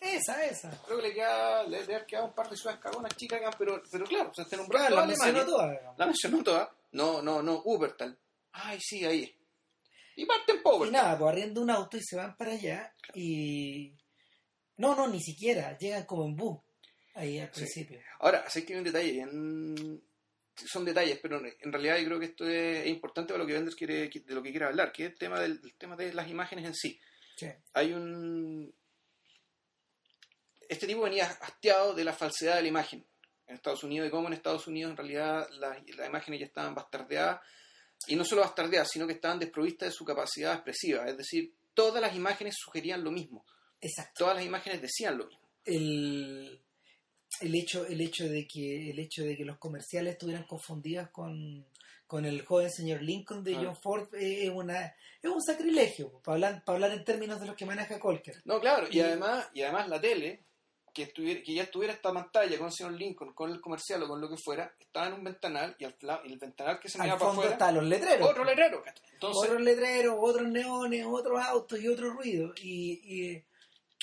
Speaker 1: esa, esa.
Speaker 2: Creo que le queda, le debe haber quedado un par de ciudades cagonas chicas, digamos, pero, pero claro, o sea, se nombró
Speaker 1: Claro, la mencionó toda. digamos.
Speaker 2: La mencionó toda. No, no, no, Wuppertal. Ay, sí, ahí es. Y parten por
Speaker 1: Y nada, pues arriendo un auto y se van para allá y... No, no, ni siquiera, llegan como en bus, ahí al
Speaker 2: Sí.
Speaker 1: principio.
Speaker 2: Ahora, sé que hay un detalle bien... Son detalles, pero en realidad yo creo que esto es, importante para lo que Benders quiere, de lo que quiere hablar, que es el tema, del, el tema de las imágenes en sí.
Speaker 1: Sí.
Speaker 2: Hay un... Este tipo venía hastiado de la falsedad de la imagen en Estados Unidos y cómo en Estados Unidos en realidad las, las imágenes ya estaban bastardeadas y no solo bastardeadas, sino que estaban desprovistas de su capacidad expresiva. Es decir, todas las imágenes sugerían lo mismo,
Speaker 1: Exacto.
Speaker 2: todas las imágenes decían lo mismo.
Speaker 1: el, el hecho el hecho de que el hecho de que los comerciales estuvieran confundidas con, con el joven señor Lincoln de
Speaker 2: Ah.
Speaker 1: John Ford eh, es una es un sacrilegio para hablar para hablar en términos de los que maneja Colker
Speaker 2: No, claro, y,
Speaker 1: Y-
Speaker 2: además y además la tele, que, estuviera, que ya estuviera esta pantalla con el señor Lincoln, con el comercial o con lo que fuera, estaba en un ventanal y al y el ventanal que se miraba para
Speaker 1: fondo
Speaker 2: afuera,
Speaker 1: están los letreros.
Speaker 2: otro letrero. Entonces,
Speaker 1: otros letreros otros neones otros autos y otro ruido. Y, y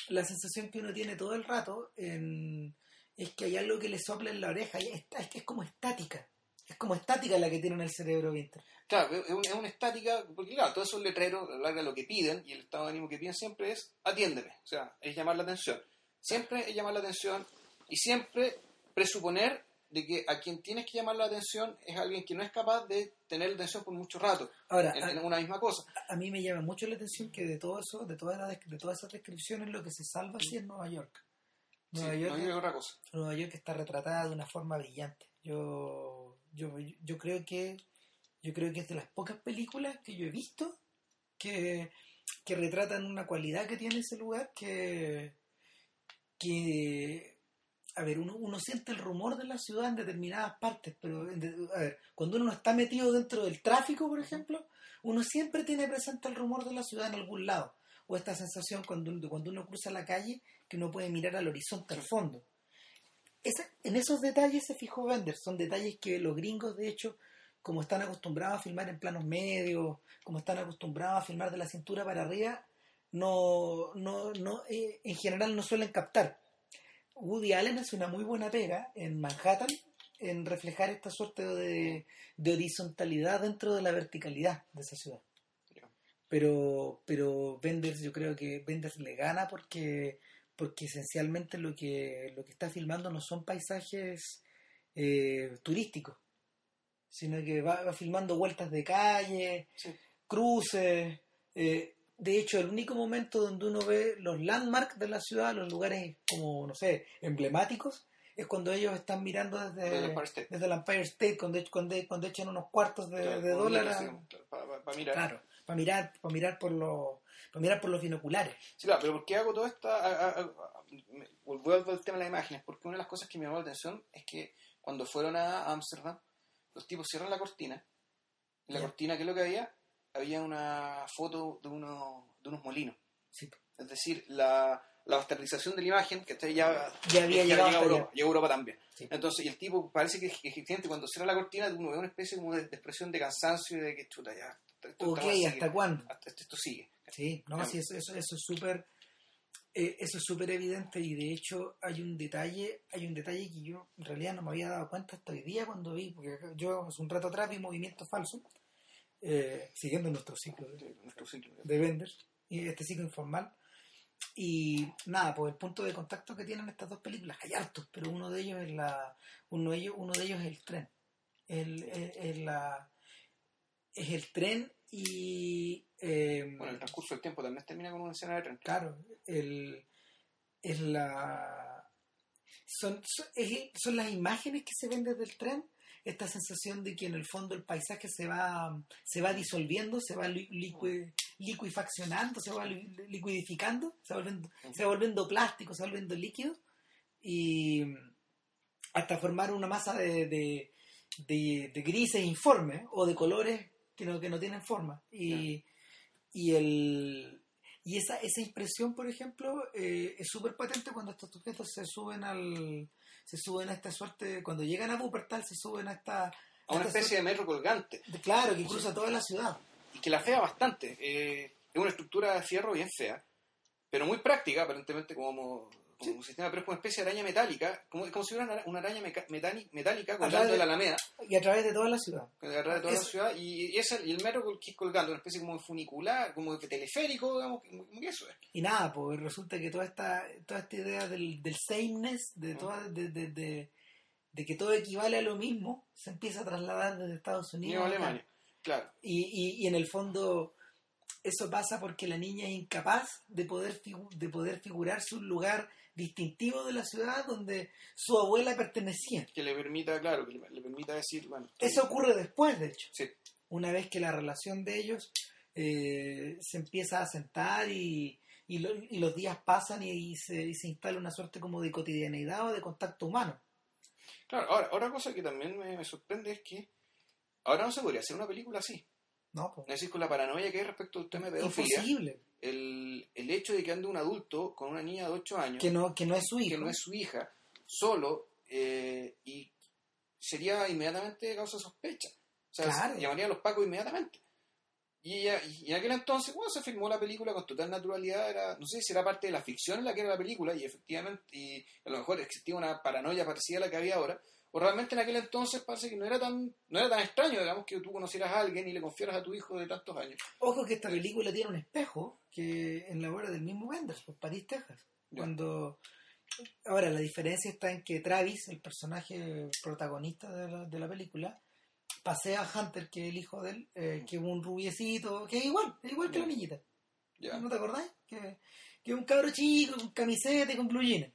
Speaker 1: la sensación que uno tiene todo el rato en- es que hay algo que le sopla en la oreja y es que es como estática. Es como estática la que tiene en el cerebro Winter
Speaker 2: Claro, es una, es una estática, porque claro, todos esos letreros, a la larga lo que piden y el estado de ánimo que piden siempre es atiéndeme, o sea, es llamar la atención. Siempre es llamar la atención y siempre presuponer de que a quien tienes que llamar la atención es alguien que no es capaz de tener la atención por mucho rato
Speaker 1: ahora
Speaker 2: en, en una misma cosa.
Speaker 1: a mí me llama mucho la atención que de todo eso, de todas las de todas esas descripciones, lo que se salva sí es Nueva York.
Speaker 2: Sí,
Speaker 1: Nueva,
Speaker 2: no
Speaker 1: York,
Speaker 2: hay otra cosa.
Speaker 1: Nueva York está retratada de una forma brillante. Yo, yo, yo creo que yo creo que es de las pocas películas que yo he visto que, que retratan una cualidad que tiene ese lugar que, que a ver, uno, uno siente el rumor de la ciudad en determinadas partes, pero en a ver, cuando uno no está metido dentro del tráfico, por ejemplo, uno siempre tiene presente el rumor de la ciudad en algún lado. O esta sensación cuando, cuando uno cruza la calle que uno puede mirar al horizonte al fondo. Esa- en esos detalles se fijó Bender, son detalles que los gringos, de hecho, como están acostumbrados a filmar en planos medios, como están acostumbrados a filmar de la cintura para arriba, no, no, no, eh, en general no suelen captar. Woody Allen hace una muy buena pega en Manhattan en reflejar esta suerte de, de horizontalidad dentro de la verticalidad de esa ciudad. Pero, pero Benders, yo creo que Benders le gana porque, porque esencialmente lo que, lo que está filmando no son paisajes eh, turísticos, sino que va, va filmando vueltas de calle,
Speaker 2: Sí.
Speaker 1: cruces. eh, de hecho, el único momento donde uno ve los landmarks de la ciudad, los lugares como, no sé, emblemáticos, es cuando ellos están mirando desde,
Speaker 2: Del Empire
Speaker 1: desde el Empire State, cuando, cuando, cuando echan unos cuartos de,
Speaker 2: Claro,
Speaker 1: de
Speaker 2: con
Speaker 1: dólar.
Speaker 2: miras,
Speaker 1: a-
Speaker 2: digamos, claro, para, mirar.
Speaker 1: Claro, para mirar, para mirar por los, para mirar por los binoculares.
Speaker 2: Sí, claro, pero ¿por qué hago todo esto? Vuelvo al tema de las imágenes, porque una de las cosas que me llamó la atención es que cuando fueron a Ámsterdam, los tipos cierran la cortina. Y la cortina, ¿qué es lo que había? Había una foto de, uno, de unos molinos.
Speaker 1: Sí.
Speaker 2: Es decir, la, la bastardización de la imagen, que ya,
Speaker 1: Ya había llegado
Speaker 2: llega a Europa, llega a Europa también.
Speaker 1: Sí.
Speaker 2: Entonces, y el tipo parece que efectivamente cuando cierra la cortina uno ve una especie como de, de expresión de cansancio y de que chuta ya. Esto,
Speaker 1: Ok. ¿hasta cuándo?
Speaker 2: Hasta- esto, esto sigue.
Speaker 1: Sí, no,
Speaker 2: Claro.
Speaker 1: sí, eso, eso, eso es súper eh, eso es súper evidente y de hecho hay un detalle, hay un detalle que yo en realidad no me había dado cuenta hasta hoy día cuando vi, porque yo hace un rato atrás vi Movimiento Falso, eh, siguiendo nuestro ciclo de,
Speaker 2: nuestro ciclo.
Speaker 1: de Benders, y este ciclo informal. Y nada, pues el punto de contacto que tienen estas dos películas, hay hartos, pero uno de ellos es la, uno de ellos, uno de ellos es el tren. El, es, es la, es el tren y eh,
Speaker 2: Bueno, el transcurso del tiempo también termina con una escena de tren.
Speaker 1: claro, el, es la son, son, es- son las imágenes que se ven desde el tren, esta sensación de que en el fondo el paisaje se va, se va disolviendo, se va li- licu- liquefaccionando, se va li- liquidificando, se va, volviendo, se va volviendo plástico, se va volviendo líquido y hasta formar una masa de, de, de- de grises informes o de colores que no, que no tienen forma. Y, y, el, y esa, esa impresión, por ejemplo, eh, es súper patente cuando estos sujetos se suben al se suben a esta suerte, cuando llegan a Wuppertal se suben a esta...
Speaker 2: A una
Speaker 1: esta
Speaker 2: especie de metro colgante.
Speaker 1: claro, que cruza toda la ciudad.
Speaker 2: y que la fea bastante. Eh, es una estructura de fierro bien fea, pero muy práctica, aparentemente como, como un sistema, pero es como una especie de araña metálica, como, como si fuera una, una araña meca- metáli- metálica colgando
Speaker 1: de-
Speaker 2: de la alameda,
Speaker 1: Y a través de toda la ciudad.
Speaker 2: que agarra de toda la
Speaker 1: Es-
Speaker 2: ciudad, y, y, esa- y el metro que es colgando, una especie como de funicular, como de teleférico, digamos, como que eso es.
Speaker 1: Y nada, pues resulta que toda esta, toda esta idea del, del sameness, de,
Speaker 2: Mm.
Speaker 1: toda, de, de, de- de que todo equivale a lo mismo, se empieza a trasladar desde Estados Unidos.
Speaker 2: Ni
Speaker 1: acá.
Speaker 2: Alemania. Claro,
Speaker 1: Y, y, y en el fondo eso pasa porque la niña es incapaz de poder, de poder figurarse un lugar distintivo de la ciudad donde su abuela pertenecía.
Speaker 2: que le permita, claro, que le, le permita decir, bueno,
Speaker 1: Eso ocurre después, de hecho.
Speaker 2: Sí.
Speaker 1: Una vez que la relación de ellos eh, se empieza a sentar y, y, lo- y los días pasan y, y se, y se instala una suerte como de cotidianeidad o de contacto humano.
Speaker 2: Claro, ahora, otra cosa que también me, me sorprende es que ahora no se podría hacer una película así.
Speaker 1: No, pues,
Speaker 2: Es decir, con la paranoia que hay respecto al tema de pedofilia,
Speaker 1: imposible.
Speaker 2: El, el hecho de que ande un adulto con una niña de 8 años,
Speaker 1: Que no, que no es su hijo.
Speaker 2: que no es su hija, solo, eh, y sería inmediatamente causa sospecha. O sea,
Speaker 1: Claro.
Speaker 2: se- llamaría a los pacos inmediatamente. Y, ella- y en aquel entonces, bueno, se filmó la película con total naturalidad, era, no sé si era parte de la ficción en la que era la película, y efectivamente, y a lo mejor existía una paranoia parecida a la que había ahora, o realmente en aquel entonces parece que no era tan, no era tan extraño, digamos, que tú conocieras a alguien y le confiaras a tu hijo de tantos años.
Speaker 1: Ojo que esta película tiene un espejo que en la obra del mismo Wenders, por París, Texas. Cuando ahora la diferencia está en que Travis, el personaje protagonista de la, de la película, pasea a Hunter, que es el hijo de él, eh, que es un rubiecito, que es igual, es igual que la niñita. ¿No te acordáis? Que, que es un cabro chico, con camiseta y con blue jeans.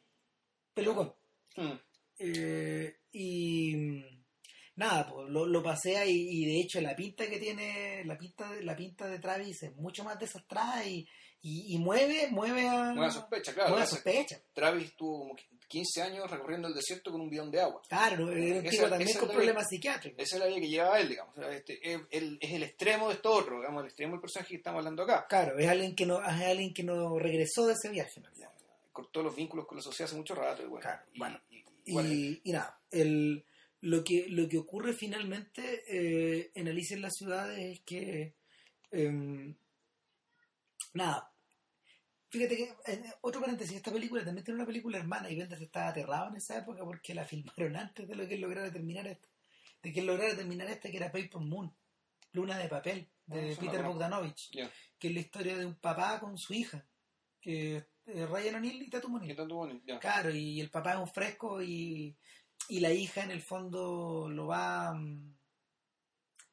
Speaker 1: Pelucón.
Speaker 2: Mm.
Speaker 1: Eh, y nada, pues lo, lo pasea y, y de hecho la pinta que tiene, la pinta, de- la pinta de Travis es mucho más desastrada y, y, y mueve, mueve a
Speaker 2: Buena sospecha, claro.
Speaker 1: mueve a sospecha.
Speaker 2: Travis tuvo como 15 años recorriendo el desierto con un bidón de agua.
Speaker 1: Claro, era un
Speaker 2: Esa-
Speaker 1: tipo también con
Speaker 2: es
Speaker 1: problemas psiquiátricos.
Speaker 2: Esa es la vida que llevaba él, digamos. Este, él, él es el extremo de esto otro, digamos, el extremo del personaje que estamos hablando acá.
Speaker 1: Claro, es alguien que no, es alguien que no regresó de ese viaje. ¿no?
Speaker 2: Cortó los vínculos con la sociedad hace mucho rato. Y bueno,
Speaker 1: Claro,
Speaker 2: y-
Speaker 1: bueno.
Speaker 2: y- y
Speaker 1: Y, nada, el, lo, que, lo que ocurre finalmente eh, en Alicia en las ciudades es que, em, nada, fíjate que, eh, otro paréntesis, esta película también tiene una película hermana y Benders estaba aterrado en esa época porque la filmaron antes de lo que lograra terminar esta, de que lograra terminar esta que era Paper Moon, Luna de Papel,
Speaker 2: Ah,
Speaker 1: de
Speaker 2: no
Speaker 1: Peter. Bogdanovich, que es la historia de un papá con su hija, que eh, Ryan O'Neill y Tatum O'Neill.
Speaker 2: ¿Qué? Ya.
Speaker 1: Claro, y el papá es un fresco y, y la hija en el fondo lo va... mm,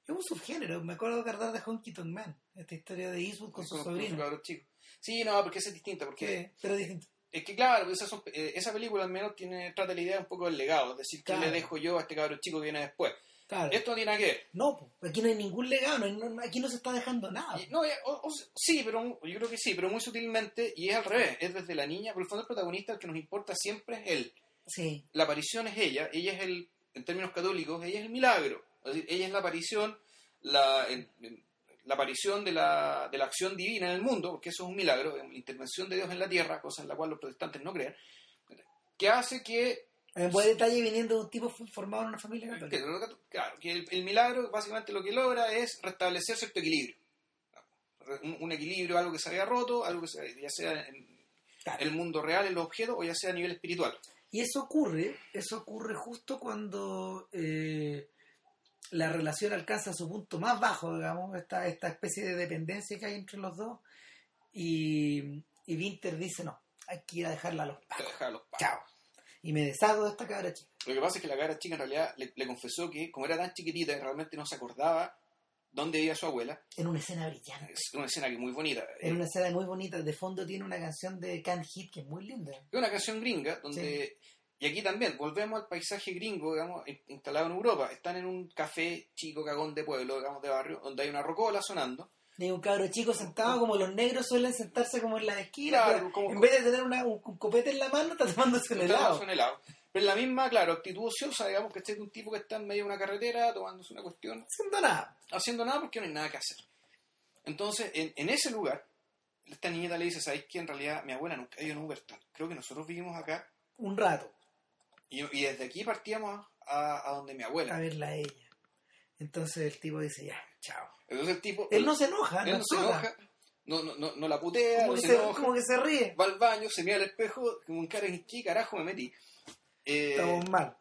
Speaker 1: Es un subgénero, me acuerdo de de Honky Tonk Man, esta historia de Eastwood con su
Speaker 2: Con- con
Speaker 1: sobrino.
Speaker 2: cabros chicos. Sí, no, porque esa es distinta, porque
Speaker 1: Que- pero distinto.
Speaker 2: es que claro, esas son- eh, esa película al menos tiene trata la idea un poco del legado, es decir, ¿qué
Speaker 1: Claro.
Speaker 2: le dejo yo a este cabro chico que viene después?
Speaker 1: Claro.
Speaker 2: Esto no tiene nada que ver.
Speaker 1: No, aquí no hay ningún legado, no hay- no- aquí no se está dejando nada.
Speaker 2: Y- no, o- o- sí, pero yo creo que sí, pero muy sutilmente, y es al revés, es desde la niña, por el fondo el protagonista el que nos importa siempre es él.
Speaker 1: Sí,
Speaker 2: La aparición es ella, ella es el, en términos católicos, ella es el milagro, es decir, ella es la aparición, la, la aparición de la, de la acción divina en el mundo, porque eso es un milagro, la intervención de Dios en la tierra, cosa en la cual los protestantes no creen, que hace que
Speaker 1: En buen detalle viniendo de un tipo formado en una familia católica.
Speaker 2: claro, que el, el milagro básicamente lo que logra es restablecer cierto equilibrio. Un, un equilibrio, algo que se había roto, algo que se- ya sea en
Speaker 1: Claro.
Speaker 2: el mundo real, en los objetos, o ya sea a nivel espiritual.
Speaker 1: Y eso ocurre, eso ocurre justo cuando eh, la relación alcanza su punto más bajo, digamos, esta, esta especie de dependencia que hay entre los dos. Y, y Winter dice, no, hay que ir a dejarla a los
Speaker 2: Te
Speaker 1: pacos.
Speaker 2: deja a los pacos.
Speaker 1: Chao. Y me deshago de esta cabra chica.
Speaker 2: Lo que pasa es que la cara chica en realidad le, le confesó que, como era tan chiquitita, realmente no se acordaba dónde vivía su abuela.
Speaker 1: En una escena brillante.
Speaker 2: Es una escena que muy bonita.
Speaker 1: En una escena muy bonita. De fondo tiene una canción de Can Hit que es muy linda.
Speaker 2: Es una canción gringa donde... Y aquí también, volvemos al paisaje gringo, digamos, in- instalado en Europa. Están en un café chico cagón de pueblo, digamos, de barrio, donde hay una rocola sonando.
Speaker 1: Hay un cabro chico sentado como los negros suelen sentarse como en la esquina.
Speaker 2: Claro, como-
Speaker 1: en vez de tener una- un, un copete en la mano, está tomándose un
Speaker 2: Está
Speaker 1: helado.
Speaker 2: un helado. Pero la misma, claro, actitud ociosa, digamos, que este es un tipo que está en medio de una carretera tomándose una cuestión,
Speaker 1: Haciendo nada.
Speaker 2: haciendo nada porque no hay nada que hacer. Entonces, en, en ese lugar, esta niñita le dice, ¿sabéis que en realidad mi abuela nunca ha ido en Uber tal? Creo que nosotros vivimos acá
Speaker 1: Un rato.
Speaker 2: y, y desde aquí partíamos a, a donde mi
Speaker 1: a
Speaker 2: abuela.
Speaker 1: verla a ella. Entonces el tipo dice, ya, chao.
Speaker 2: Entonces el tipo...
Speaker 1: Él no se enoja,
Speaker 2: él
Speaker 1: no,
Speaker 2: no se enoja, no, no, no, no la putea,
Speaker 1: Como,
Speaker 2: no
Speaker 1: que
Speaker 2: se enoja.
Speaker 1: como que se ríe.
Speaker 2: va al baño, se mira al espejo, como un cara en qué carajo me metí. Eh,
Speaker 1: Estamos mal.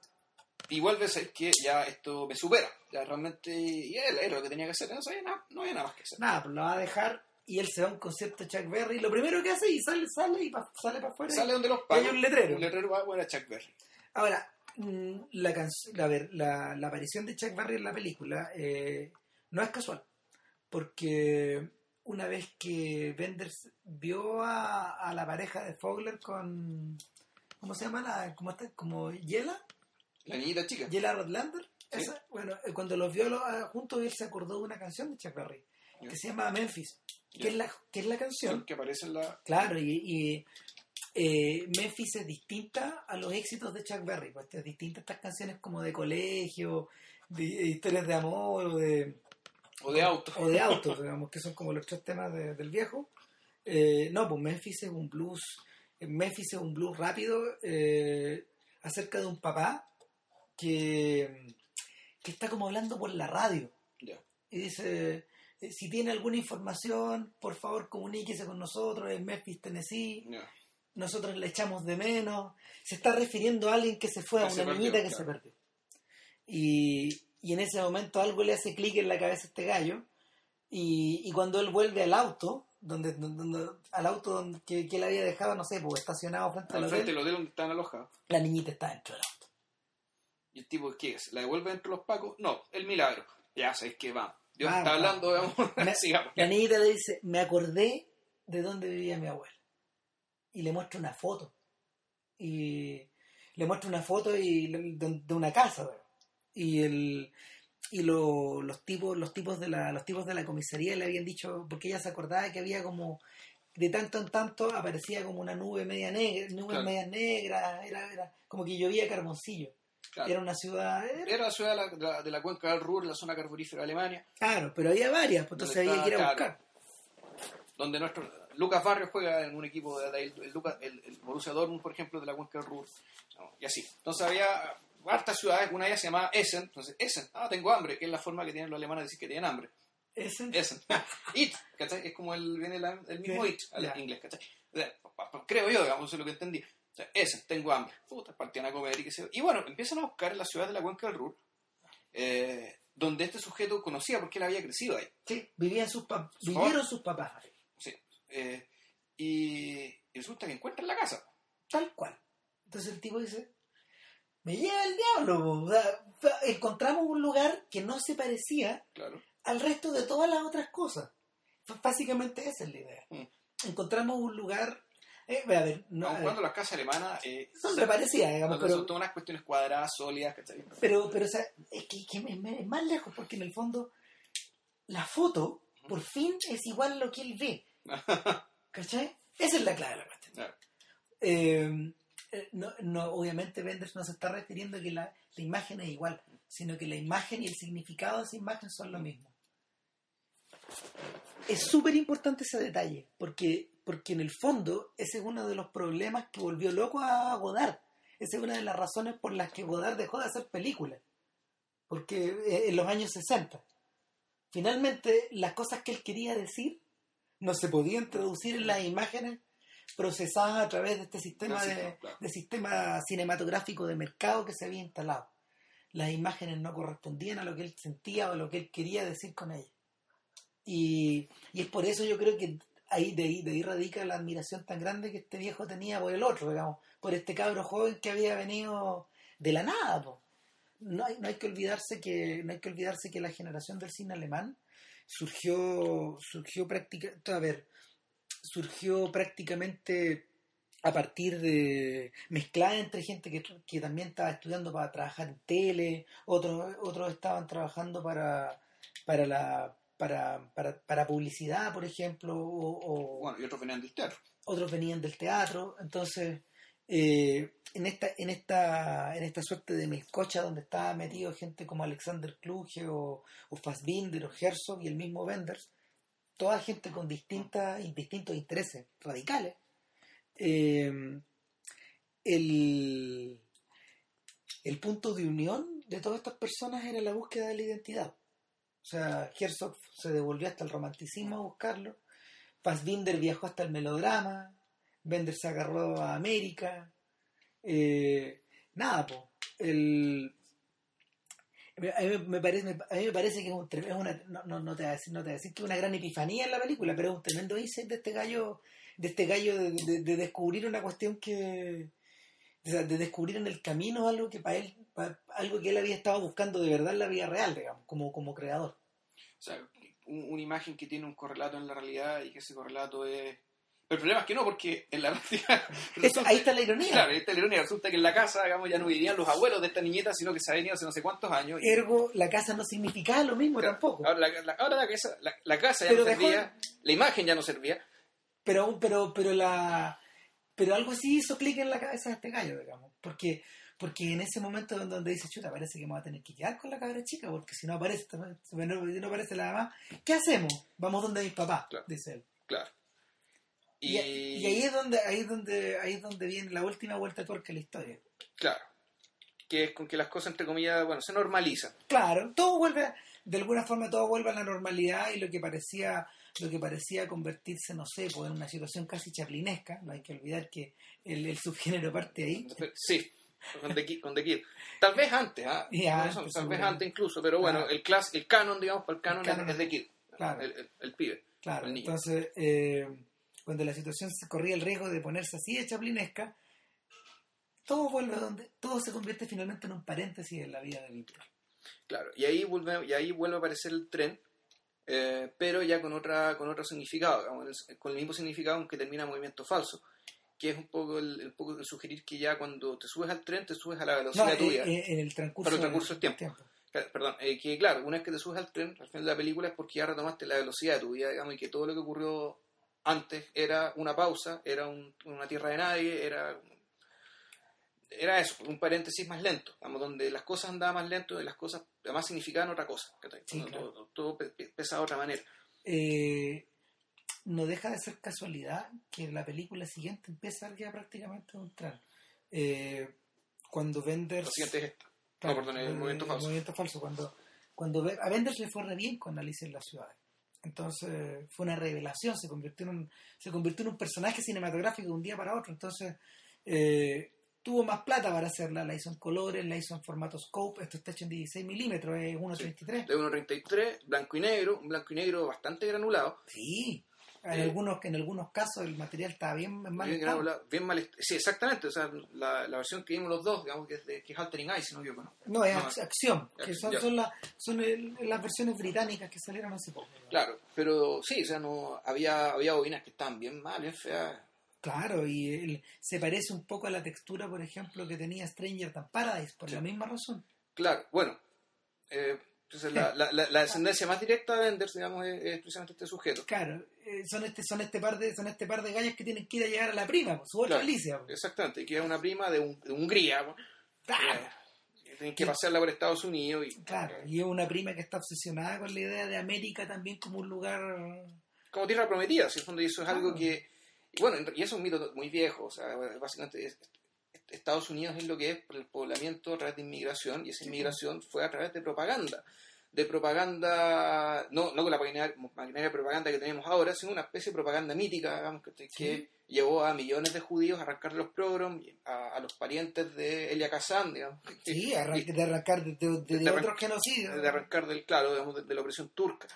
Speaker 2: y vuelve a ser que ya esto me supera. Ya realmente, y era, era lo que tenía que hacer, no sabía nada, no había nada más que hacer.
Speaker 1: Nada, pues lo va a dejar y él se va a un concierto de Chuck Berry. Lo primero que hace y sale, sale y pa- sale para afuera.
Speaker 2: Sale donde los
Speaker 1: y
Speaker 2: pagos.
Speaker 1: hay un letrero.
Speaker 2: Un letrero va a Chuck Berry.
Speaker 1: Ahora, mm, la, canc- a ver, la, la aparición de Chuck Berry en la película eh, no es casual. Porque una vez que Benders vio a, a la pareja de Fogler con. ¿Cómo se llama? La, ¿Cómo está? ¿Como Yela?
Speaker 2: La niñita chica.
Speaker 1: Yela Rodlander.
Speaker 2: Sí.
Speaker 1: Esa, bueno, eh, cuando los vio lo- ah, juntos, él se acordó de una canción de Chuck Berry que se llama Memphis, que,
Speaker 2: Ya.
Speaker 1: es la, que es la canción.
Speaker 2: Que aparece en la.
Speaker 1: Claro, y, y, eh, Memphis es distinta a los éxitos de Chuck Berry, pues es distinta a estas canciones como de colegio, de, de historias de amor o de,
Speaker 2: O de auto.
Speaker 1: o de autos, digamos, que son como los tres temas de- del viejo. Eh, no, pues Memphis es un blues, Memphis es un blues rápido eh, acerca de un papá que, que está como hablando por la radio
Speaker 2: Ya.
Speaker 1: y dice, eh, si tiene alguna información, por favor comuníquese con nosotros en Memphis, Tennessee,
Speaker 2: Ya.
Speaker 1: nosotros le echamos de menos. Se está refiriendo a alguien que se fue, a
Speaker 2: Que
Speaker 1: una
Speaker 2: se perdió,
Speaker 1: niñita que
Speaker 2: claro.
Speaker 1: se perdió. Y, y en ese momento algo le hace clic en la cabeza a este gallo. Y, y cuando él vuelve al auto, donde, donde- donde- al auto donde, que, que él había dejado, no sé, pues estacionado frente al
Speaker 2: Al frente
Speaker 1: hotel,
Speaker 2: del hotel donde están alojados.
Speaker 1: la niñita está dentro del auto.
Speaker 2: Y el tipo, ¿qué es? ¿La devuelve dentro de los pacos? No, el milagro. Ya sabes que vamos. Dios está hablando,
Speaker 1: vamos. Me-
Speaker 2: Sigamos.
Speaker 1: La niñita le dice, me acordé de dónde vivía mi abuela. Y le muestra una foto. Y le muestra una foto y, de, de una casa. ¿verdad? Y el y lo- los tipos los tipos de la los tipos de la comisaría le habían dicho porque ella se acordaba que había como de tanto en tanto aparecía como una nube media negra nubes
Speaker 2: Claro.
Speaker 1: medias negras era, era como que llovía carboncillo
Speaker 2: Claro.
Speaker 1: era una ciudad era-
Speaker 2: Era la ciudad de la, de cuenca del Ruhr, la zona carbonífera de Alemania,
Speaker 1: claro pero había varias pues entonces había que ir a buscar
Speaker 2: donde nuestro Lucas Barrios juega en un equipo de, de- el, el, Lucas- el- el Borussia Dortmund, por ejemplo, de la cuenca del Ruhr, y así. Entonces había hartas ciudades, una de ellas se llamaba Essen, entonces Essen, ah, tengo hambre, que es la forma que tienen los alemanes de decir que tienen hambre.
Speaker 1: Ese-
Speaker 2: Essen. It, ¿cachai? Es como el, viene la- el mismo it al
Speaker 1: ya.
Speaker 2: inglés, ¿cachai? Creo yo, digamos, eso es lo que entendí. O sea, Essen, tengo hambre. Puta, partían a comer y qué sé yo. Y bueno, empiezan a buscar en la ciudad de la cuenca del Ruhr, eh, donde este sujeto conocía porque él había crecido ahí.
Speaker 1: Sí, vivían sus vivieron sus papás,
Speaker 2: Sí. Eh, y, y resulta que encuentran la casa.
Speaker 1: tal cual. Entonces el tipo dice, me lleva el diablo. po". O sea, encontramos un lugar que no se parecía
Speaker 2: Claro.
Speaker 1: al resto de todas las otras cosas. Básicamente esa es la idea.
Speaker 2: Mm.
Speaker 1: Encontramos un lugar, eh, a ver, no, a
Speaker 2: cuando las casas alemanas eh,
Speaker 1: son reparecidas, digamos,
Speaker 2: son
Speaker 1: pero,
Speaker 2: todas unas cuestiones cuadradas, sólidas, ¿cachai?
Speaker 1: pero, pero o sea, es que, que es, es más lejos porque en el fondo la foto por fin es igual a lo que él ve. ¿Cachai? Esa es la clave de la cuestión.
Speaker 2: Claro.
Speaker 1: Eh, no, no, obviamente Benders no se está refiriendo a que la, imagen es igual, sino que la imagen y el significado de esa imagen son lo mismo. es súper importante ese detalle, porque, porque en el fondo ese es uno de los problemas que volvió loco a Godard. Esa es una de las razones por las que Godard dejó de hacer películas. Porque eh, en los años 60, finalmente las cosas que él quería decir no se podían traducir en las imágenes procesadas a través de este sistema, de, de sistema cinematográfico de mercado que se había instalado. Las imágenes no correspondían a lo que él sentía o a lo que él quería decir con ellas. Y, y es por eso yo creo que ahí de, ahí de ahí radica la admiración tan grande que este viejo tenía por el otro, digamos, por este cabro joven que había venido de la nada. po. No, hay, no hay que olvidarse que no hay que olvidarse que la generación del cine alemán surgió surgió prácticamente a ver surgió prácticamente a partir de mezclada entre gente que, que también estaba estudiando para trabajar en tele, otros otros estaban trabajando para para la para, para, para publicidad, por ejemplo, o, o-
Speaker 2: Bueno, y otros venían del teatro.
Speaker 1: otros venían del teatro, entonces eh, en esta en esta en esta suerte de mezcocha donde estaba metido gente como Alexander Kluge o, o Fassbinder o Herzog y el mismo Wenders, toda gente con distintas distintos intereses radicales. eh, el, el punto de unión de todas estas personas era la búsqueda de la identidad. O sea, Herzog se devolvió hasta el romanticismo a buscarlo. Fassbinder viajó hasta el melodrama. Bender se agarró a América. Eh, nada, po. El, a mí me parece, a mí me parece que es, un, es una, no, no, no te voy a decir, no te voy a decir que es una gran epifanía en la película, pero es un tremendo insight de este gallo, de este gallo de, de- de descubrir una cuestión que, sea, de descubrir en el camino algo que para él, algo que él había estado buscando de verdad en la vida real, digamos, como, como creador.
Speaker 2: O sea, un- una imagen que tiene un correlato en la realidad y que ese correlato es... El problema es que no, porque en la práctica... Resulta-
Speaker 1: ahí está la ironía.
Speaker 2: Claro, ahí está la ironía. Resulta que en la casa, digamos, ya no vivían los abuelos de esta niñeta, sino que se ha venido hace no sé cuántos años. y-
Speaker 1: Ergo, la casa no significaba lo mismo
Speaker 2: Claro,
Speaker 1: tampoco.
Speaker 2: Ahora la, la- ahora la casa, la, casa ya
Speaker 1: Pero
Speaker 2: no
Speaker 1: dejó-
Speaker 2: servía, la imagen ya no servía.
Speaker 1: pero pero pero la pero algo así hizo clic en la cabeza de este gallo digamos porque porque en ese momento en donde dice chuta parece que me voy a tener que quedar con la cabra chica porque si no aparece si no, si no aparece la mamá qué hacemos vamos donde mis papás
Speaker 2: Claro.
Speaker 1: dice él
Speaker 2: Claro.
Speaker 1: Y, y ahí es donde ahí es donde ahí es donde viene la última vuelta de tuerca en la historia
Speaker 2: Claro. Que es con que las cosas, entre comillas, bueno, se normalizan.
Speaker 1: claro todo vuelve de alguna forma todo vuelve a la normalidad y lo que parecía lo que parecía convertirse no sé pues en una situación casi chaplinesca no hay que olvidar que el, el subgénero parte ahí
Speaker 2: Sí, con The Kid. Con The Kid. Tal vez antes, ¿ah? Tal vez antes incluso, pero bueno,
Speaker 1: Claro.
Speaker 2: el, clas, el canon, digamos, para el canon,
Speaker 1: El canon
Speaker 2: es, es The Kid.
Speaker 1: Claro.
Speaker 2: El, el- el pibe.
Speaker 1: Claro, entonces, eh, cuando la situación se corría el riesgo de ponerse así de chaplinesca, todo vuelve a donde, todo se convierte finalmente en un paréntesis en la vida de Víctor.
Speaker 2: Claro, y ahí vuelve, y ahí vuelve a aparecer el tren, eh, pero ya con otra con otro significado, digamos, el- con el mismo significado aunque termina en movimiento falso, que es un poco el, un poco el sugerir que ya cuando te subes al tren te subes a la
Speaker 1: No,
Speaker 2: velocidad
Speaker 1: eh,
Speaker 2: tuya.
Speaker 1: eh, en el transcurso,
Speaker 2: Para el transcurso del tiempo. Claro, Perdón, eh, que claro, una vez que te subes al tren, al final de la película es porque ya retomaste la velocidad de tu vida, digamos, y que todo lo que ocurrió antes era una pausa, era un- una tierra de nadie, era era eso, un paréntesis más lento, digamos, donde las cosas andaban más lento y las cosas además significaban otra cosa.
Speaker 1: Sí,
Speaker 2: Todo-
Speaker 1: claro.
Speaker 2: todo, todo pe- pe- pesa de otra manera.
Speaker 1: Eh, no deja de ser casualidad que la película siguiente empieza ya prácticamente tren. Eh, cuando Benders...
Speaker 2: Lo siguiente es esta.
Speaker 1: Claro,
Speaker 2: no, perdón, el movimiento falso.
Speaker 1: movimiento falso. Cuando, cuando a Benders le fue re bien con Alicia en las ciudades. Entonces fue una revelación, se convirtió en un, se convirtió en un personaje cinematográfico de un día para otro. Entonces eh, tuvo más plata para hacerla, la hizo en colores, la hizo en formato scope, esto está hecho en 16 milímetros, es 1.33.
Speaker 2: De 1.33, blanco y negro, un blanco y negro bastante granulado,
Speaker 1: Sí, en,
Speaker 2: Eh,
Speaker 1: algunos, en algunos casos el material estaba bien en mal
Speaker 2: bien,
Speaker 1: estado.
Speaker 2: granulado, bien mal Sí, exactamente, o sea, la, la versión que vimos los dos, digamos, que es, de, que es Altering Eyes, no me equivoco, ¿no?
Speaker 1: Es
Speaker 2: No,
Speaker 1: ac- acción, que son, son, la- son el- las versiones británicas que salieron hace poco.
Speaker 2: Claro, pero sí, o sea, no había, había bobinas que estaban bien mal, bien feas.
Speaker 1: Claro, y el- se parece un poco a la textura, por ejemplo, que tenía Stranger Than Paradise, por
Speaker 2: Sí.
Speaker 1: la misma razón.
Speaker 2: Claro, bueno, eh, entonces la, la, la, la descendencia más directa de Enders, digamos, es, es precisamente este sujeto.
Speaker 1: Claro, eh, son este son este par de son este par de gallos que tienen que ir a llegar a la prima, pues, su otra
Speaker 2: Claro.
Speaker 1: Alicia. pues.
Speaker 2: Exactamente, que es una prima de, un, de Hungría, ¿no?
Speaker 1: Claro.
Speaker 2: Eh, tienen que pasarla por Estados Unidos. Y,
Speaker 1: Claro, y es una prima que está obsesionada con la idea de América también como un lugar...
Speaker 2: como tierra prometida, si en el fondo, y eso es algo que, y bueno, y eso es un mito muy viejo, o sea, básicamente es- Estados Unidos es lo que es por el poblamiento a través de inmigración, y esa inmigración fue a través de propaganda, de propaganda, no, no con la maquinaria, maquinaria de propaganda que tenemos ahora, sino una especie de propaganda mítica, digamos, que, que
Speaker 1: Sí.
Speaker 2: llevó a millones de judíos a arrancar los pogroms, y a, a los parientes de Elia Kazan, digamos, que-
Speaker 1: Sí, arran- de arrancar de, de- de
Speaker 2: de
Speaker 1: otros genocidios.
Speaker 2: de arrancar del, claro, digamos, de la opresión turca.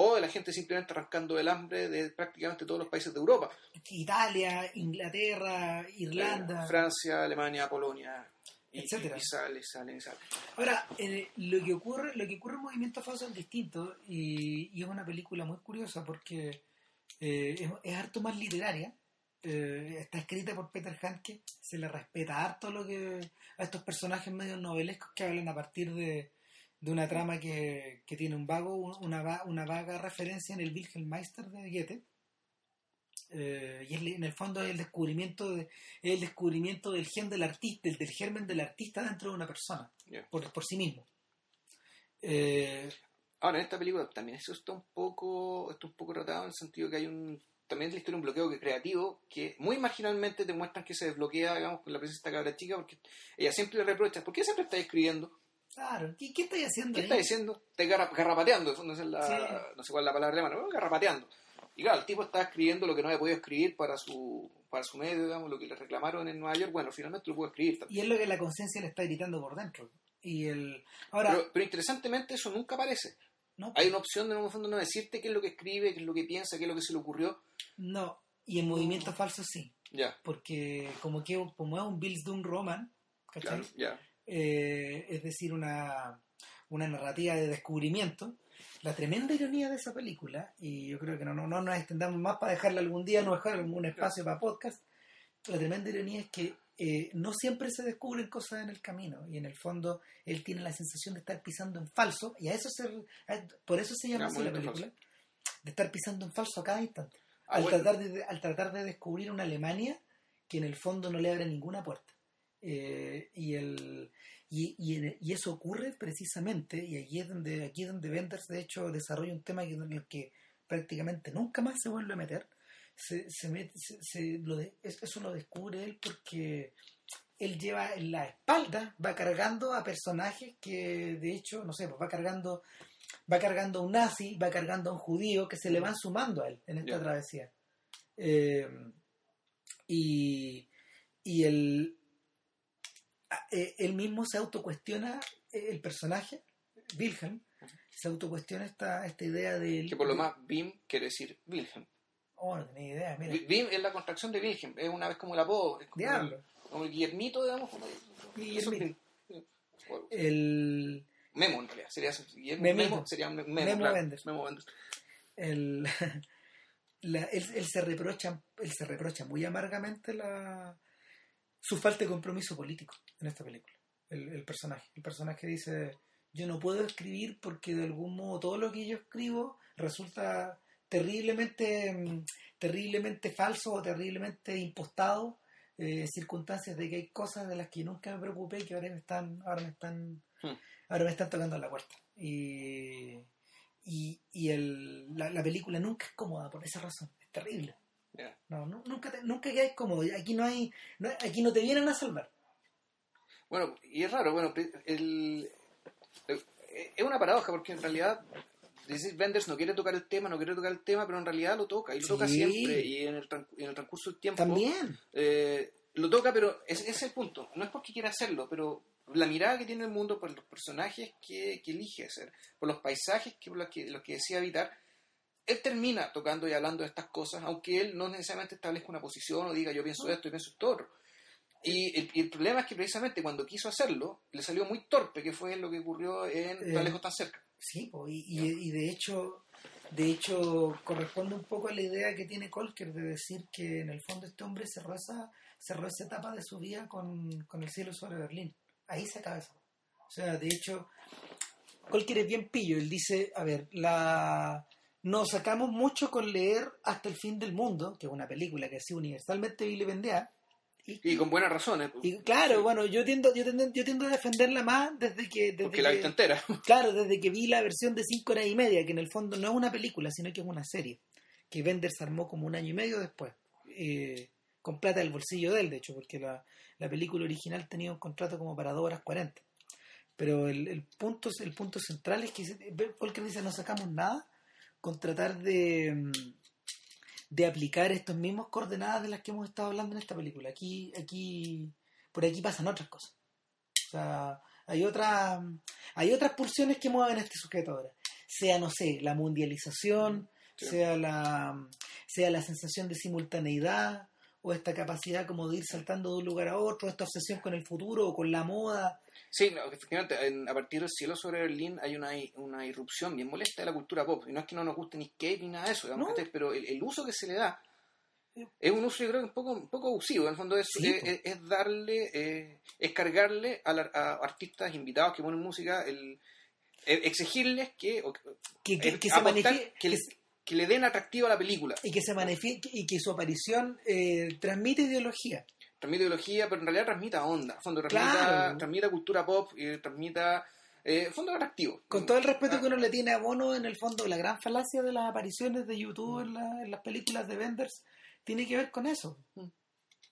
Speaker 2: O de la gente simplemente arrancando del hambre de prácticamente todos los países de Europa.
Speaker 1: Italia, Inglaterra, Irlanda.
Speaker 2: Eh, Francia, Alemania, Polonia. Y,
Speaker 1: Etcétera.
Speaker 2: y sale, sale, sale.
Speaker 1: Ahora, eh, lo que ocurre, lo que ocurre en Movimiento Falso es distinto y, y es una película muy curiosa porque eh, es, es harto más literaria. eh, está escrita por Peter Handke, se le respeta harto lo que a estos personajes medio novelescos que hablan a partir de, de una trama que, que tiene un vago, una, una vaga referencia en el Wilhelm Meister de Goethe. Eh, y es- en el fondo es el descubrimiento de, es el descubrimiento del gen del artista, del, del germen del artista dentro de una persona por, por sí mismo. Eh,
Speaker 2: Ahora, en esta película también eso está un poco está un poco tratado en el sentido que hay un también en la historia un bloqueo que- creativo que muy marginalmente te muestran que se desbloquea, digamos, con la presencia de esta cabra chica, porque ella siempre le reprocha, ¿por qué siempre estás escribiendo?
Speaker 1: Claro, ¿qué, qué estáis haciendo
Speaker 2: ¿Qué
Speaker 1: ahí?
Speaker 2: estás diciendo? Te garra- garrapateando, eso no sé, la,
Speaker 1: Sí.
Speaker 2: no sé cuál es la palabra alemana, pero garrapateando. Y claro, el tipo estaba escribiendo lo que no había podido escribir para su, para su medio, digamos, lo que le reclamaron en Nueva York, bueno, finalmente lo pudo escribir también.
Speaker 1: Y es lo que la conciencia le está gritando por dentro. Y el ahora
Speaker 2: Pero, pero interesantemente eso nunca aparece.
Speaker 1: no,
Speaker 2: Hay una opción de en el fondo no decirte qué es lo que escribe, qué es lo que piensa, qué es lo que se le ocurrió.
Speaker 1: no, y en movimiento falso sí,
Speaker 2: Ya,
Speaker 1: porque como que como es un Bills Doom Roman, ¿cachai?
Speaker 2: claro, ya.
Speaker 1: Eh, es decir, una, una narrativa de descubrimiento. La tremenda ironía de esa película, y yo creo que no, no, no nos extendamos más para dejarla algún día, no dejar un espacio para podcast. La tremenda ironía es que eh, no siempre se descubren cosas en el camino, y en el fondo él tiene la sensación de estar pisando en falso, y a eso se, a- por eso se llama así la película, de estar pisando en falso a cada instante
Speaker 2: Ah,
Speaker 1: al,
Speaker 2: bueno,
Speaker 1: tratar de, al tratar de descubrir una Alemania que en el fondo no le abre ninguna puerta. Eh, y, el, y, y, eso ocurre precisamente, y aquí es donde, aquí es donde Benders de hecho desarrolla un tema en el que prácticamente nunca más se vuelve a meter. Se, se mete- se- se lo de- eso lo descubre él porque él lleva en la espalda, va cargando a personajes que de hecho, no sé, pues va cargando va cargando a un nazi, va cargando a un judío que se le van sumando a él en esta travesía. Eh, y, y a- eh, él mismo se autocuestiona, eh, el personaje, Wilhelm, se autocuestiona esta, esta idea de...
Speaker 2: que por lo más Bim quiere decir Wilhelm.
Speaker 1: Oh, no tenía idea, mira.
Speaker 2: Bim es la contracción de Wilhelm, es una vez como el apodo, es como, el,
Speaker 1: Diablo.
Speaker 2: como el Guillermito, digamos. Como
Speaker 1: Guillermito.
Speaker 2: eso es
Speaker 1: El,
Speaker 2: Memo en realidad, sería Guillermo. Memo, sería Memo,
Speaker 1: Memo
Speaker 2: claro,
Speaker 1: Benders.
Speaker 2: Memo Benders.
Speaker 1: el, la- él, él se reprocha él se reprocha muy amargamente la su falta de compromiso político en esta película el, el personaje. El personaje dice yo no puedo escribir porque de algún modo todo lo que yo escribo resulta terriblemente mm, terriblemente falso o terriblemente impostado eh, circunstancias de que hay cosas de las que nunca me preocupé y que ahora me están ahora me están
Speaker 2: Hmm.
Speaker 1: ahora me están tocando a la puerta y y, y el, la, la película nunca es cómoda por esa razón es terrible. No, nu- nunca te, nunca quedas cómodo. Aquí no hay no- aquí no te vienen a salvar
Speaker 2: Bueno, y es raro, bueno, el, el- es una paradoja porque en realidad decir Benders no quiere tocar el tema, no quiere tocar el tema, pero en realidad lo toca y lo toca siempre y en el, en el transcurso del tiempo
Speaker 1: también
Speaker 2: eh, lo toca, pero ese ese es el punto. No es porque quiera hacerlo, pero la mirada que tiene el mundo por los personajes que, que elige hacer, por los paisajes que, por los que, los que decide habitar, él termina tocando y hablando de estas cosas, aunque él no necesariamente establezca una posición o diga yo pienso esto y pienso esto otro. Y el, y el problema es que precisamente cuando quiso hacerlo, le salió muy torpe, que fue lo que ocurrió en
Speaker 1: Eh,
Speaker 2: Tan lejos, tan cerca.
Speaker 1: sí y, y, y de hecho de hecho corresponde un poco a la idea que tiene Colker de decir que en el fondo este hombre cerró esa cerró esa etapa de su vida con, con el cielo sobre Berlín. Ahí se acaba eso. O sea de hecho Colker es bien pillo. Él dice a ver la nos sacamos mucho con leer Hasta el fin del mundo, que es una película que ha sido universalmente vilipendiada,
Speaker 2: Y, con buenas razones. pues.
Speaker 1: Y claro, bueno, yo tiendo, yo tiendo, yo tiendo a defenderla más desde que... Desde
Speaker 2: Porque la
Speaker 1: que-
Speaker 2: vista entera.
Speaker 1: Claro, desde que vi la versión de cinco horas y media, que en el fondo no es una película, sino que es una serie, que Benders armó como un año y medio después, eh, con plata del bolsillo de él, de hecho, porque la, la película original tenía un contrato como para 2 horas 40. Pero el, el punto, el punto central es que Volker dice, no sacamos nada con tratar de, mm, de aplicar estos mismos coordenadas de las que hemos estado hablando en esta película. Aquí, aquí, por aquí pasan otras cosas. O sea, hay otras, hay otras pulsiones que mueven a este sujeto ahora. Sea, no sé, la mundialización,
Speaker 2: Sí.
Speaker 1: sea la, sea la sensación de simultaneidad, o esta capacidad como de ir saltando de un lugar a otro, esta obsesión con el futuro o con la moda.
Speaker 2: Sí, no, efectivamente, en- a partir del cielo sobre Berlín hay una, una irrupción bien molesta de la cultura pop. Y no es que no nos guste ni Cave ni nada de eso, digamos,
Speaker 1: No.
Speaker 2: pero el, el uso que se le da es un uso, yo creo, un poco, un poco abusivo. En el fondo es,
Speaker 1: Sí,
Speaker 2: es, es- darle, eh, es cargarle a, la- a artistas invitados que ponen música, el, eh, exigirles que, o-
Speaker 1: Que, que, que se manifieste.
Speaker 2: que, que le den atractivo a la película.
Speaker 1: y que se manifieste y que su aparición eh, transmite ideología.
Speaker 2: transmite ideología, pero en realidad transmita onda, fondo transmita,
Speaker 1: Claro.
Speaker 2: transmita cultura pop y transmita eh, fondo atractivo.
Speaker 1: Con todo el respeto
Speaker 2: Ah.
Speaker 1: que uno le tiene a Bono, en el fondo, la gran falacia de las apariciones de YouTube en, la- en las películas de Benders tiene que ver con eso.
Speaker 2: Mm.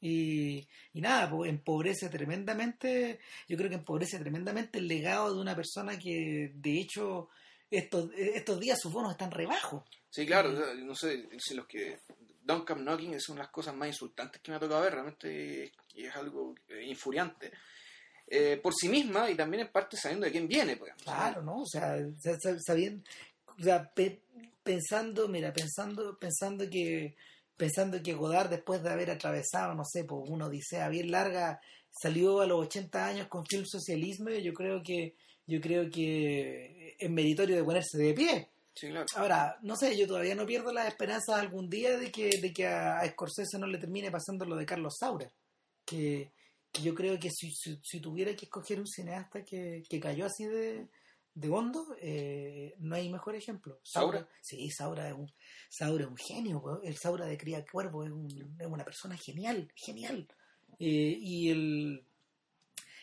Speaker 1: Y, y nada, pues empobrece tremendamente, yo creo que empobrece tremendamente el legado de una persona que, de hecho, estos, estos días sus bonos están rebajos.
Speaker 2: Sí, claro, no sé, si los que Don't Come Knocking es una de las cosas más insultantes que me ha tocado ver, realmente es, y es algo eh, infuriante. Eh, por sí misma y también en parte sabiendo de quién viene. Pues,
Speaker 1: Claro, ¿no? O sea, sa- sa- sabien- o sea, pe- pensando, mira, pensando, pensando que pensando que Godard después de haber atravesado, no sé, por una odisea bien larga, salió a los 80 años con film socialismo, y yo creo que yo creo que es meritorio de ponerse de pie.
Speaker 2: Sí, claro.
Speaker 1: Ahora, no sé, yo todavía no pierdo las esperanzas algún día de que, de que a, a Scorsese no le termine pasando lo de Carlos Saura. Que, que yo creo que si, si, si tuviera que escoger un cineasta que, que cayó así de, de hondo, eh, no hay mejor ejemplo.
Speaker 2: ¿Saura?
Speaker 1: Sí, Saura es un, Saura es un genio, el Saura de Cría Cuervo es, un- es una persona genial, genial. Eh, y el...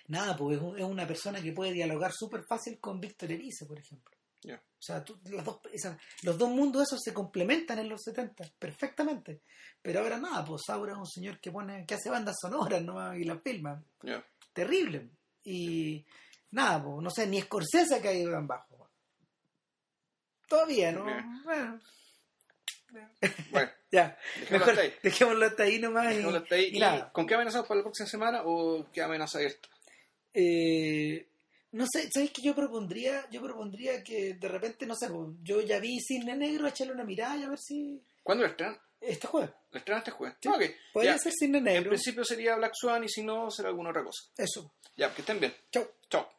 Speaker 1: Nada, pues es una persona que puede dialogar súper fácil con Víctor Erice, por ejemplo. O sea, tú- las dos, esa- los dos mundos esos se complementan en los 70, perfectamente. Pero ahora nada, pues Saura es un señor que pone, que hace bandas sonoras ¿no? y las filma. Terrible. Y nada, pues no sé, ni Scorsese ha caído tan bajo. Todavía, ¿no? Bueno,
Speaker 2: Bueno,
Speaker 1: ya.
Speaker 2: dejémoslo
Speaker 1: Mejor
Speaker 2: hasta
Speaker 1: dejémoslo hasta ahí nomás. y-
Speaker 2: Dejémoslo hasta ahí.
Speaker 1: y
Speaker 2: ¿Y
Speaker 1: nada.
Speaker 2: ¿Con qué amenazamos para la próxima semana o qué amenaza abierta?
Speaker 1: Eh, no sé, ¿sabes qué yo propondría? Yo propondría que de repente, no sé, pues, yo ya vi Cisne Negro, echarle una mirada y a ver si
Speaker 2: ¿Cuándo la estrenan?
Speaker 1: este jueves.
Speaker 2: ¿La estrenan este jueves?
Speaker 1: Sí. Podría ser Cisne
Speaker 2: En
Speaker 1: Negro.
Speaker 2: principio sería Black Swan y si no, será alguna otra cosa.
Speaker 1: Eso.
Speaker 2: Ya, que estén bien.
Speaker 1: Chau.
Speaker 2: Chao.